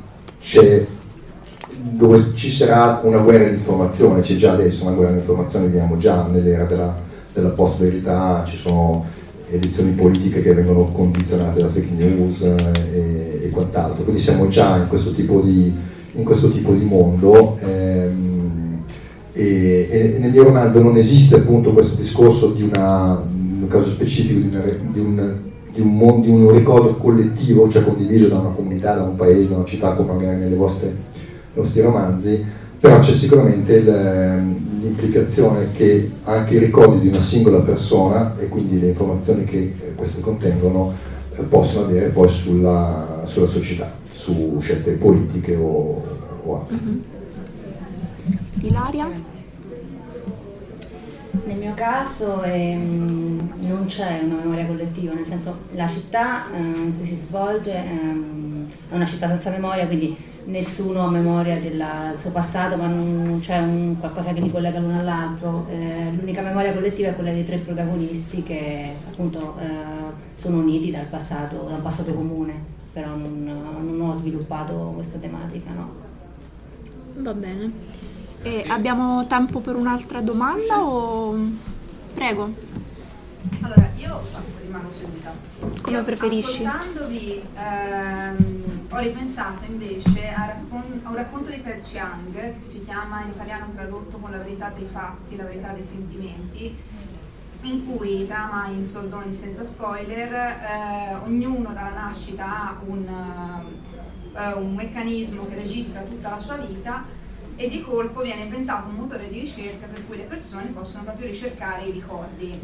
dove ci sarà una guerra di informazione, c'è già adesso una guerra di informazione, viviamo già nell'era della, della post-verità, ci sono elezioni politiche che vengono condizionate da fake news eh, e, e quant'altro. Quindi siamo già in questo tipo di questo tipo di mondo ehm, e, e, nel mio romanzo non esiste appunto questo discorso di una, in un caso specifico di, una, di, un, di, un mondo, di, un, ricordo collettivo, cioè condiviso da una comunità, da un paese, da una città come magari nei vostri romanzi, però c'è sicuramente l'implicazione che anche i ricordi di una singola persona e quindi le informazioni che queste contengono eh, possono avere poi sulla, sulla società su scelte politiche o, o altre. Mm-hmm. Ilaria? Nel mio caso ehm, non c'è una memoria collettiva, nel senso la città eh, in cui si svolge ehm, è una città senza memoria, quindi nessuno ha memoria del suo passato, ma non c'è un, qualcosa che li collega l'uno all'altro. Eh, l'unica memoria collettiva è quella dei tre protagonisti che appunto eh, sono uniti dal passato, da un passato comune però non, non ho sviluppato questa tematica, no. Va bene. E abbiamo tempo per un'altra domanda o... Prego. Allora, io rimango seduta. Come io, preferisci? Ascoltandovi ehm, ho ripensato invece a, raccon- a, un racconto di Ted Chiang che si chiama in italiano tradotto con la verità dei fatti, la verità dei sentimenti in cui trama in soldoni senza spoiler, eh, ognuno dalla nascita ha un, uh, un, meccanismo che registra tutta la sua vita e di colpo viene inventato un motore di ricerca per cui le persone possono proprio ricercare i ricordi.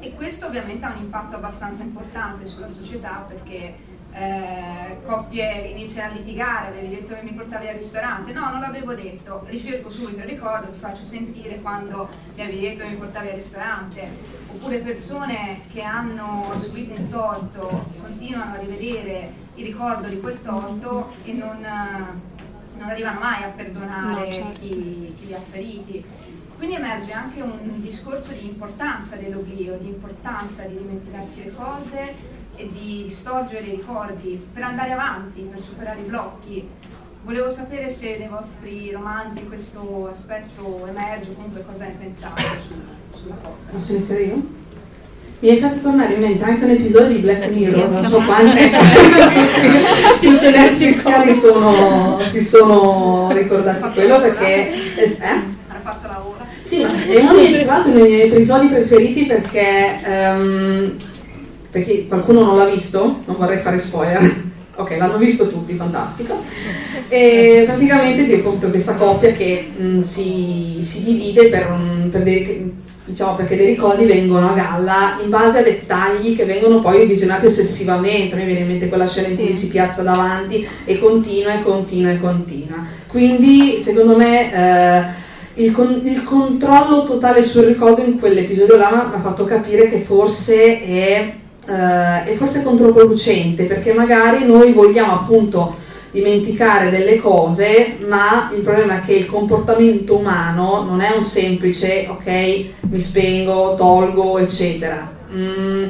E questo ovviamente ha un impatto abbastanza importante sulla società perché eh, coppie iniziano a litigare, avevi detto che mi portavi al ristorante, no non l'avevo detto, ricerco subito il ricordo, ti faccio sentire quando mi avevi detto che mi portavi al ristorante, oppure persone che hanno subito un torto continuano a rivedere il ricordo di quel torto e non, non arrivano mai a perdonare no, certo. chi, chi li ha feriti. Quindi emerge anche un discorso di importanza dell'oblio, di importanza di dimenticarsi le cose e di storgere i ricordi per andare avanti, per superare i blocchi. volevo sapere se nei vostri romanzi questo aspetto emerge, comunque cosa ne pensate su, sulla cosa. Posso iniziare io? Mi hai fatto tornare in mente anche un episodio di Black Mirror, non so quanti tutti gli antiziani sono, si sono ricordati quello perché... Eh? Sì, ma è uno dei, dei miei episodi preferiti perché, um, perché qualcuno non l'ha visto, non vorrei fare spoiler. Ok, l'hanno visto tutti, fantastico. E praticamente ti racconto questa coppia che mh, si, si, divide per, un, per dei, diciamo, perché dei ricordi vengono a galla in base a dettagli che vengono poi visionati ossessivamente. Me viene in mente quella scena in cui si piazza davanti e continua e continua e continua. Quindi, secondo me. Eh, il, con, il, controllo totale sul ricordo in quell'episodio là mi ha fatto capire che forse è, uh, è forse controproducente perché magari noi vogliamo appunto dimenticare delle cose ma il problema è che il comportamento umano non è un semplice ok mi spengo, tolgo eccetera mm,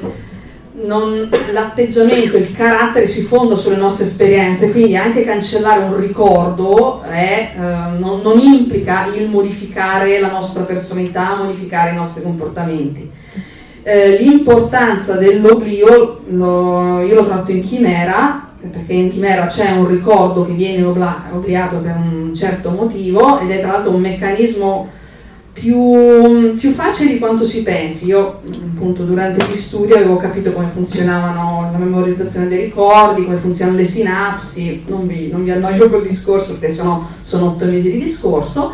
non, l'atteggiamento, il carattere si fonda sulle nostre esperienze, quindi anche cancellare un ricordo è, eh, non, non, implica il modificare la nostra personalità, modificare i nostri comportamenti. Eh, l'importanza dell'oblio, lo, io l'ho tratto in chimera, perché in chimera c'è un ricordo che viene obliato per un certo motivo ed è tra l'altro un meccanismo più, più, facile di quanto si pensi. Io appunto durante gli studi avevo capito come funzionavano la memorizzazione dei ricordi, come funzionano le sinapsi, non vi, non vi annoio col discorso perché sono, sono otto mesi di discorso.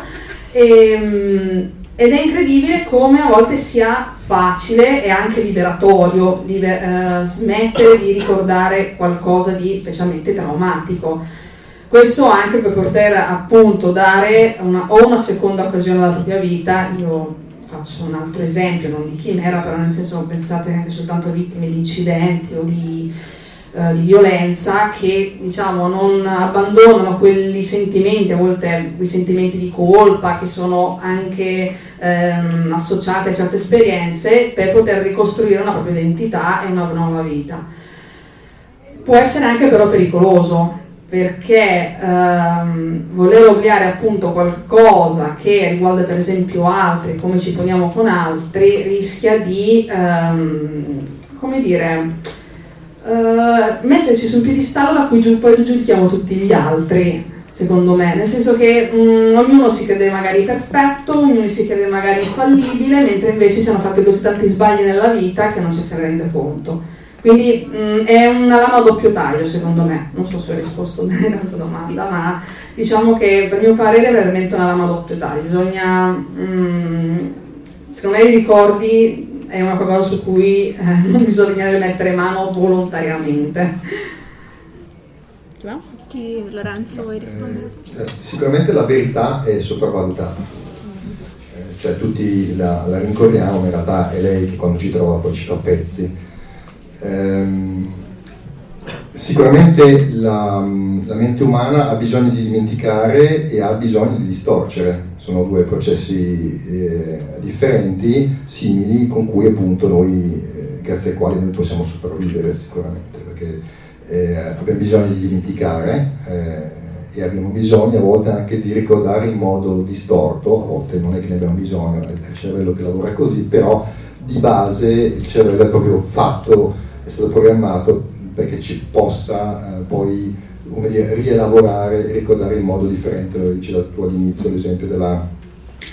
E, ehm, ed è incredibile come a volte sia facile e anche liberatorio liber, eh, smettere di ricordare qualcosa di specialmente traumatico. Questo anche per poter appunto dare una, o una seconda occasione alla propria vita, io faccio un altro esempio, non di chimera, però nel senso non pensate neanche soltanto a vittime di incidenti o di, eh, di violenza che diciamo non abbandonano quei sentimenti, a volte quei sentimenti di colpa che sono anche ehm, associati a certe esperienze per poter ricostruire una propria identità e una nuova vita. Può essere anche però pericoloso, perché ehm, voler obliare appunto qualcosa che riguarda per esempio altri, come ci poniamo con altri, rischia di, ehm, come dire, eh, metterci su un piedistallo da cui poi giudichiamo tutti gli altri, secondo me, nel senso che mh, mm, ognuno si crede magari perfetto, ognuno si crede magari infallibile, mentre invece si sono fatti così tanti sbagli nella vita che non ci si rende conto. Quindi mh, mm, è una lama a doppio taglio secondo me, non so se ho risposto bene alla tua domanda, ma diciamo che per mio parere è veramente una lama a doppio taglio, bisogna, mh, mm, secondo me i ricordi è una cosa su cui eh, non bisogna mettere mano volontariamente. Chi, Lorenzo vuoi rispondere? Eh, sicuramente la verità è sopravvalutata, eh, cioè tutti la, la rincorriamo, ma in realtà è lei che quando ci trova poi ci fa pezzi. Ehm, sicuramente la, la, mente umana ha bisogno di dimenticare e ha bisogno di distorcere, sono due processi eh, differenti, simili, con cui appunto noi, eh, grazie ai quali noi possiamo sopravvivere sicuramente, perché eh, abbiamo bisogno di dimenticare eh, e abbiamo bisogno a volte anche di ricordare in modo distorto, a volte non è che ne abbiamo bisogno, è il cervello che lavora così, però di base il cervello è proprio fatto è stato programmato perché ci possa eh, poi dire, rielaborare e ricordare in modo differente, lo dicevo tu all'inizio l'esempio della,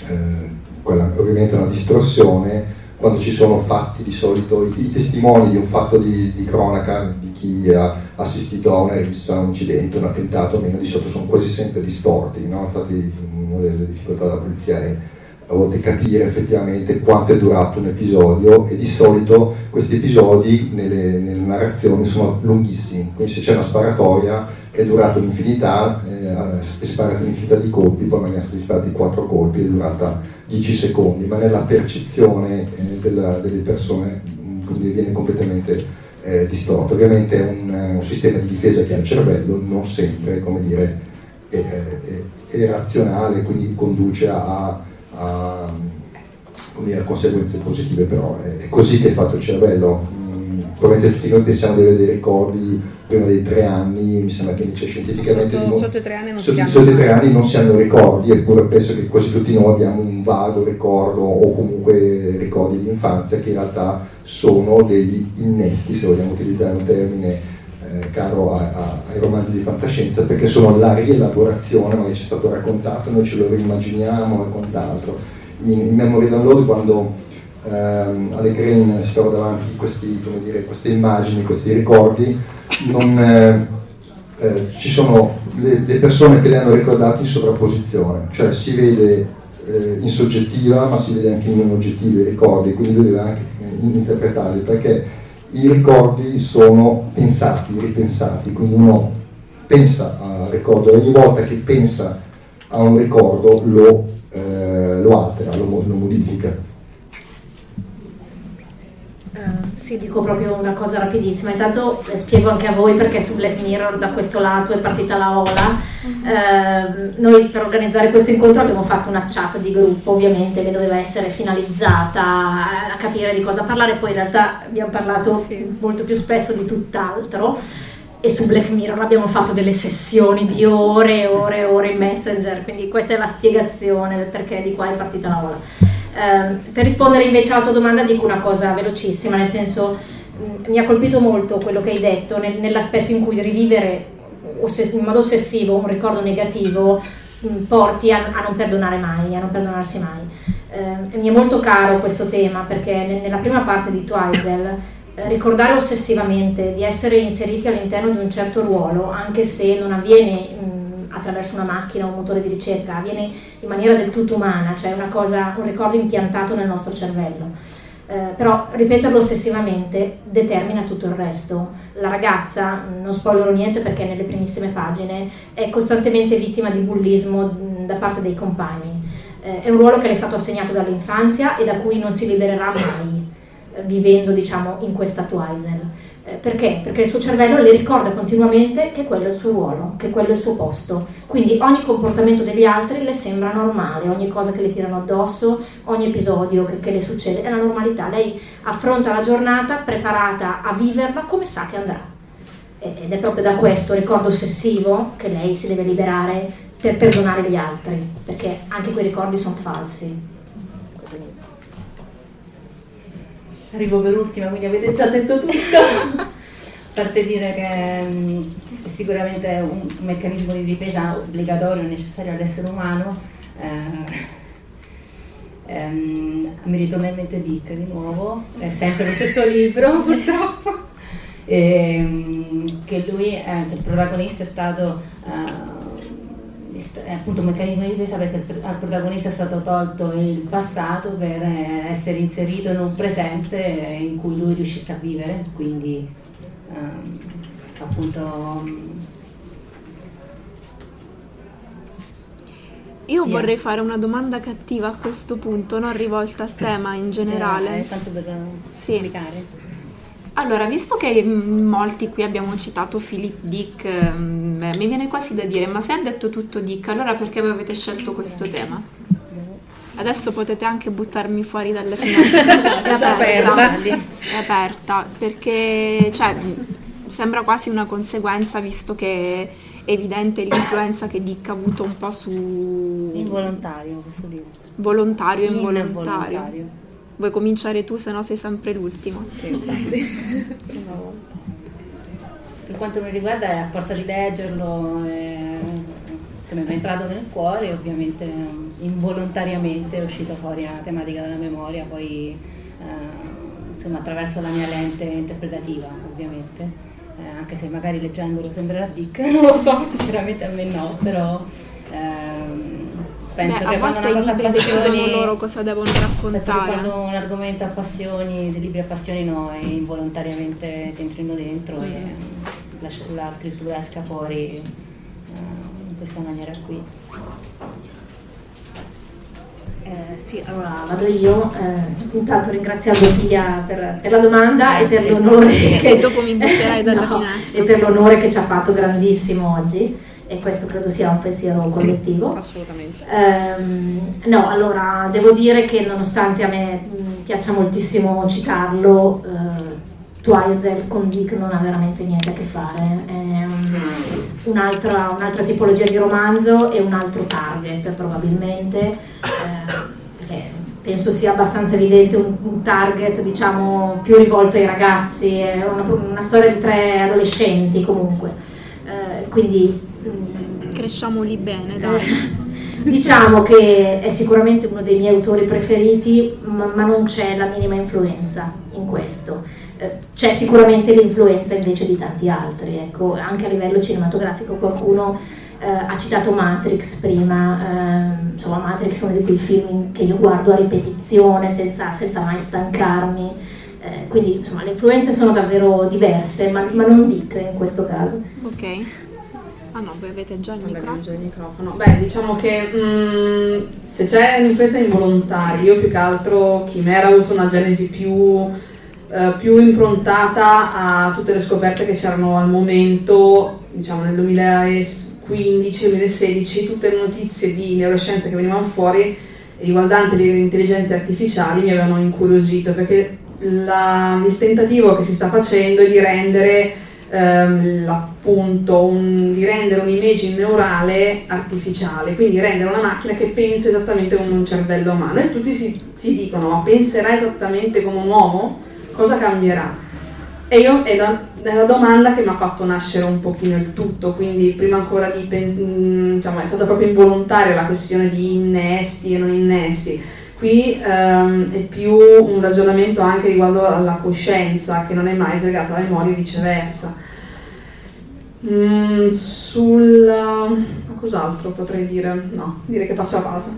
eh, quella, ovviamente una distorsione, quando ci sono fatti di solito, i, i testimoni di un fatto di, di, cronaca, di chi ha assistito a una rissa, un incidente, un attentato, almeno di solito sono quasi sempre distorti, no? infatti una delle difficoltà della polizia è a volte capire effettivamente quanto è durato un episodio e di solito questi episodi nelle, nelle narrazioni sono lunghissimi, quindi se c'è una sparatoria è durata un'infinità, eh, è sparato un'infinità di colpi, poi magari sono sparati quattro colpi, è durata 10 secondi, ma nella percezione eh, della, delle persone quindi viene completamente eh, distorto. Ovviamente è un, un, sistema di difesa che ha il cervello, non sempre, come dire, è, è, è razionale, quindi conduce a a, a conseguenze positive, però è, è, così che è fatto il cervello. Probabilmente tutti noi pensiamo di avere dei ricordi prima dei tre anni, mi sembra che dice scientificamente Sotto, sotto i tre anni non sotto, sotto tre anni non si hanno ricordi, eppure penso che quasi tutti noi abbiamo un vago ricordo o comunque ricordi di infanzia che in realtà sono degli innesti, se vogliamo utilizzare un termine eh, caro a- a- ai romanzi di fantascienza, perché sono la rielaborazione, magari ci è stato raccontato, noi ce lo rimmaginiamo e quant'altro. In, in Memory Download quando ehm, alle Green si trova davanti questi, dire, queste immagini, questi ricordi, non, eh, eh, ci sono le, le persone che le hanno ricordate in sovrapposizione, cioè si vede eh, in soggettiva ma si vede anche in non oggettiva i ricordi, quindi lui deve anche eh, interpretarli perché i ricordi sono pensati, ripensati, quindi uno pensa al ricordo e ogni volta che pensa a un ricordo lo, eh, lo altera, lo, lo modifica. Eh, sì, dico proprio una cosa rapidissima. Intanto eh, spiego anche a voi perché su Black Mirror da questo lato è partita la ola. Eh, noi per organizzare questo incontro abbiamo fatto una chat di gruppo, ovviamente, che doveva essere finalizzata a capire di cosa parlare. Poi in realtà abbiamo parlato molto più spesso di tutt'altro. E su Black Mirror abbiamo fatto delle sessioni di ore e ore e ore in Messenger, quindi questa è la spiegazione del perché di qua è partita la ola. Ehm, per rispondere invece alla tua domanda dico una cosa velocissima, nel senso mh, mi ha colpito molto quello che hai detto nel- nell'aspetto in cui rivivere ossess- in modo ossessivo un ricordo negativo mh, porti a, a non perdonare mai, a non perdonarsi mai. Ehm, e mi è molto caro questo tema perché ne- nella prima parte di Twizel eh, ricordare ossessivamente di essere inseriti all'interno di un certo ruolo, anche se non avviene mh, attraverso una macchina o un motore di ricerca, avviene in maniera del tutto umana, cioè cosa, un ricordo impiantato nel nostro cervello. Eh, però ripeterlo ossessivamente determina tutto il resto. La ragazza, non spoilerò niente perché nelle primissime pagine, è costantemente vittima di bullismo mh, da parte dei compagni. Eh, è un ruolo che le è stato assegnato dall'infanzia e da cui non si libererà mai, eh, vivendo diciamo in questa Twizel. Eh, Perché? Perché il suo cervello le ricorda continuamente che quello è il suo ruolo, che quello è il suo posto. Quindi ogni comportamento degli altri le sembra normale, ogni cosa che le tirano addosso, ogni episodio che, che le succede è la normalità. Lei affronta la giornata preparata a viverla come sa che andrà. Ed è proprio da questo ricordo ossessivo che lei si deve liberare per perdonare gli altri, perché anche quei ricordi sono falsi. Arrivo per ultima, quindi avete già detto tutto. A parte dire che mm, è sicuramente un, meccanismo di difesa obbligatorio e necessario all'essere umano. eh, ehm, mi ritorna in mente Dick di nuovo, è sempre lo stesso libro purtroppo. Ehm, che lui, eh, cioè il protagonista è stato eh, è appunto un meccanismo di difesa perché al protagonista è stato tolto il passato per eh, essere inserito in un presente in cui lui riuscisse a vivere, quindi ehm, appunto mm, Io Via. vorrei fare una domanda cattiva a questo punto, non rivolta a te, ma in eh, generale. tanto per Sì. comunicare. Allora, visto che mm, molti qui abbiamo citato Philip Dick, mm, eh, mi viene quasi da dire, ma se ha detto tutto Dick, allora perché voi avete scelto questo tema? Adesso potete anche buttarmi fuori dalle finestre. È aperta. È aperta, perché cioè, mm, sembra quasi una conseguenza, visto che è evidente l'influenza che Dick ha avuto un po' su Involontario questo libro. volontario e involontario. Involontario. Vuoi cominciare tu, se no sei sempre l'ultimo. Per quanto mi riguarda, a forza di leggerlo, mi è entrato nel cuore ovviamente involontariamente è uscita fuori la tematica della memoria, poi eh, insomma, attraverso la mia lente interpretativa, ovviamente. Eh, anche se magari leggendolo sembrerà Dick, non lo so, sinceramente a me no, però ehm, penso Beh, che quando una cosa appassioni loro cosa devono che raccontare. quando un argomento appassioni, dei libri appassionino e involontariamente ti entrino dentro e la, la scrittura esca fuori eh, in questa maniera qui. Eh, sì, allora vado io. Eh, intanto ringraziando Pia per, per la domanda e per l'onore Che dopo mi butterai dalla No, finestra. e per l'onore che ci ha fatto grandissimo oggi e questo credo sia un pensiero collettivo. Assolutamente. Ehm, no, allora devo dire che nonostante a me mh, piaccia moltissimo citarlo, eh, Twizel con Dick non ha veramente niente a che fare, è un'altra, un'altra tipologia di romanzo e un altro target probabilmente, eh, penso sia abbastanza evidente un, un, target diciamo più rivolto ai ragazzi, è una, una storia di tre adolescenti comunque, eh, quindi... Mm, Cresciamoli bene, dai. diciamo che è sicuramente uno dei miei autori preferiti, ma, ma non c'è la minima influenza in questo eh, c'è sicuramente l'influenza invece di tanti altri, ecco, anche a livello cinematografico qualcuno eh, ha citato Matrix prima, eh, insomma Matrix è uno di quei film che io guardo a ripetizione senza, senza mai stancarmi, eh, quindi insomma le influenze sono davvero diverse, ma, ma non Dick in questo caso. Ok. Ah no, voi avete già il microfono. Già il microfono. Beh, diciamo che mh, mm, se c'è un'influenza involontaria, io più che altro Chimera ha avuto una genesi più eh, più improntata a tutte le scoperte che c'erano al momento, diciamo nel 2015-2016, tutte le notizie di neuroscienza che venivano fuori riguardanti le intelligenze artificiali mi avevano incuriosito perché la, il tentativo che si sta facendo è di rendere ehm, appunto un, di rendere un'immagine neurale artificiale, quindi rendere una macchina che pensa esattamente come un cervello umano e tutti si, si dicono ma penserà esattamente come un uomo? cosa cambierà? E io è la, è la domanda che mi ha fatto nascere un pochino il tutto, quindi prima ancora di pensare, mm, diciamo, è stata proprio involontaria la questione di innesti e non innesti. Qui um, è più un ragionamento anche riguardo alla coscienza, che non è mai slegata alla memoria e viceversa. Mm, sul... cos'altro potrei dire? No, direi che passo a casa.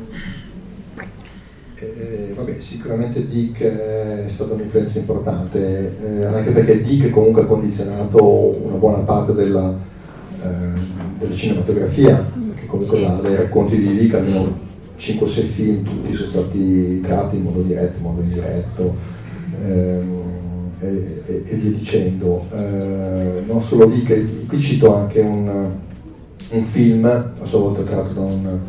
Eh, vabbè, sicuramente Dick è stata un'influenza importante, eh, anche perché Dick comunque ha condizionato una buona parte della, eh, della cinematografia, perché comunque sì. dai racconti di Dick almeno 5 o 6 film, tutti sono stati creati in modo diretto, in modo indiretto ehm, e, e, e, via dicendo. Eh, non solo Dick, qui cito anche un, un film, a sua volta tratto da un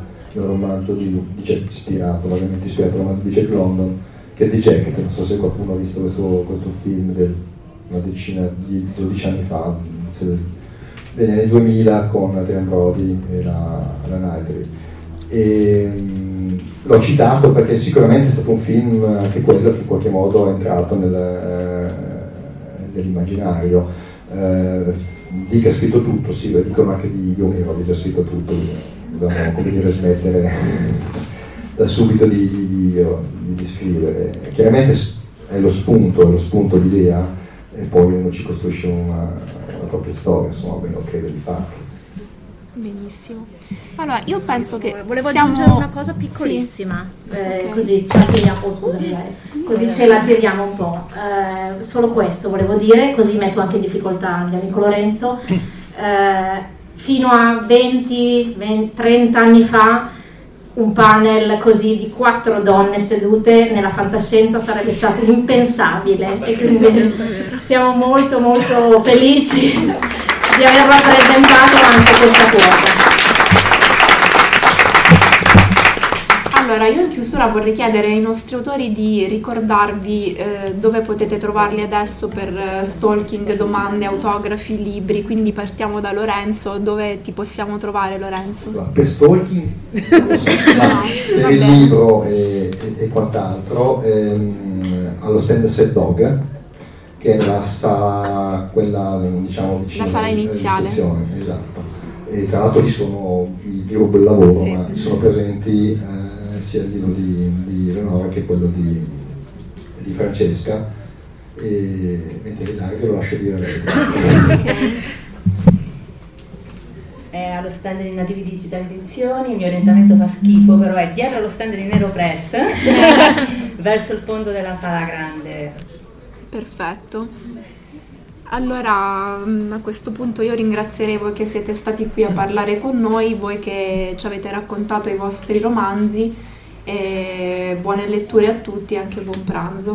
un romanzo di, di Jack ispirato, vagamente ispirato al romanzo di Jack London, che è di Jack, non so se qualcuno ha visto questo, questo film del, una decina di 12 anni fa, degli anni 2000 con Adrian Brody e la, la Knightley. E, mh, l'ho citato perché sicuramente è stato un film anche quello che in qualche modo è entrato nel, eh, nell'immaginario. Eh, Dick ha scritto tutto, sì, dicono anche di Yomiro, ha già scritto tutto dobbiamo come dire, smettere da subito di, di, di, di, scrivere. Chiaramente è lo spunto, è lo spunto l'idea e poi uno ci costruisce una, una propria storia, insomma, bene lo crede di fatto. Benissimo. Allora, io penso che. Volevo siamo... aggiungere una cosa piccolissima, sì. eh, okay. così ce la tiriamo, oh, scusami, così ce la tiriamo un po'. Eh, solo questo volevo dire, così metto anche in difficoltà il mio amico Lorenzo. Eh, fino a 20, 20, 30 anni fa un panel così di quattro donne sedute nella fantascienza sarebbe stato impensabile e quindi siamo molto molto felici di aver rappresentato anche questa cosa. Allora, io in chiusura vorrei chiedere ai nostri autori di ricordarvi eh, dove potete trovarli adesso per eh, stalking, domande, autografi, libri, quindi partiamo da Lorenzo, dove ti possiamo trovare Lorenzo? per stalking, no, per il libro e, e, e quant'altro, ehm, allo stand Set Dog, che è la sala, quella diciamo vicino La sala iniziale. Esatto. E tra l'altro lì sono il gruppo del lavoro, sì. ma sono presenti... Eh, sia il libro di, di Leonora che quello di, di Francesca, e, mentre Ilaria lo lascio dire a lei. È allo stand di Nativi Digital Edizioni, il mio orientamento fa schifo, però è dietro allo stand di Nero Press, verso il fondo della sala grande. Perfetto. Allora mm, a questo punto io ringrazierei voi che siete stati qui a parlare con noi, voi che ci avete raccontato i vostri romanzi e buone letture a tutti e anche buon pranzo.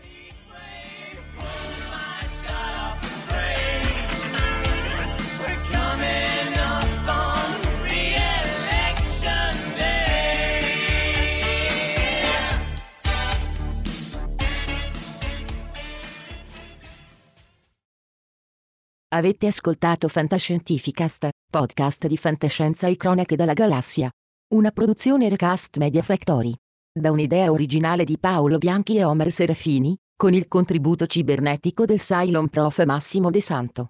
Avete ascoltato Fantascientificast, podcast di fantascienza e cronache dalla galassia. Una produzione Recast Media Factory. Da un'idea originale di Paolo Bianchi e Omer Serafini, con il contributo cibernetico del Cylon Prof Massimo De Santo.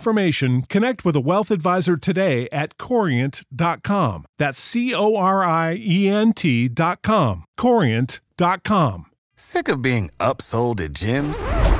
information, connect with a wealth advisor today at corient.com. That's C O R I E N T.com. Corient.com. Sick of being upsold at gyms?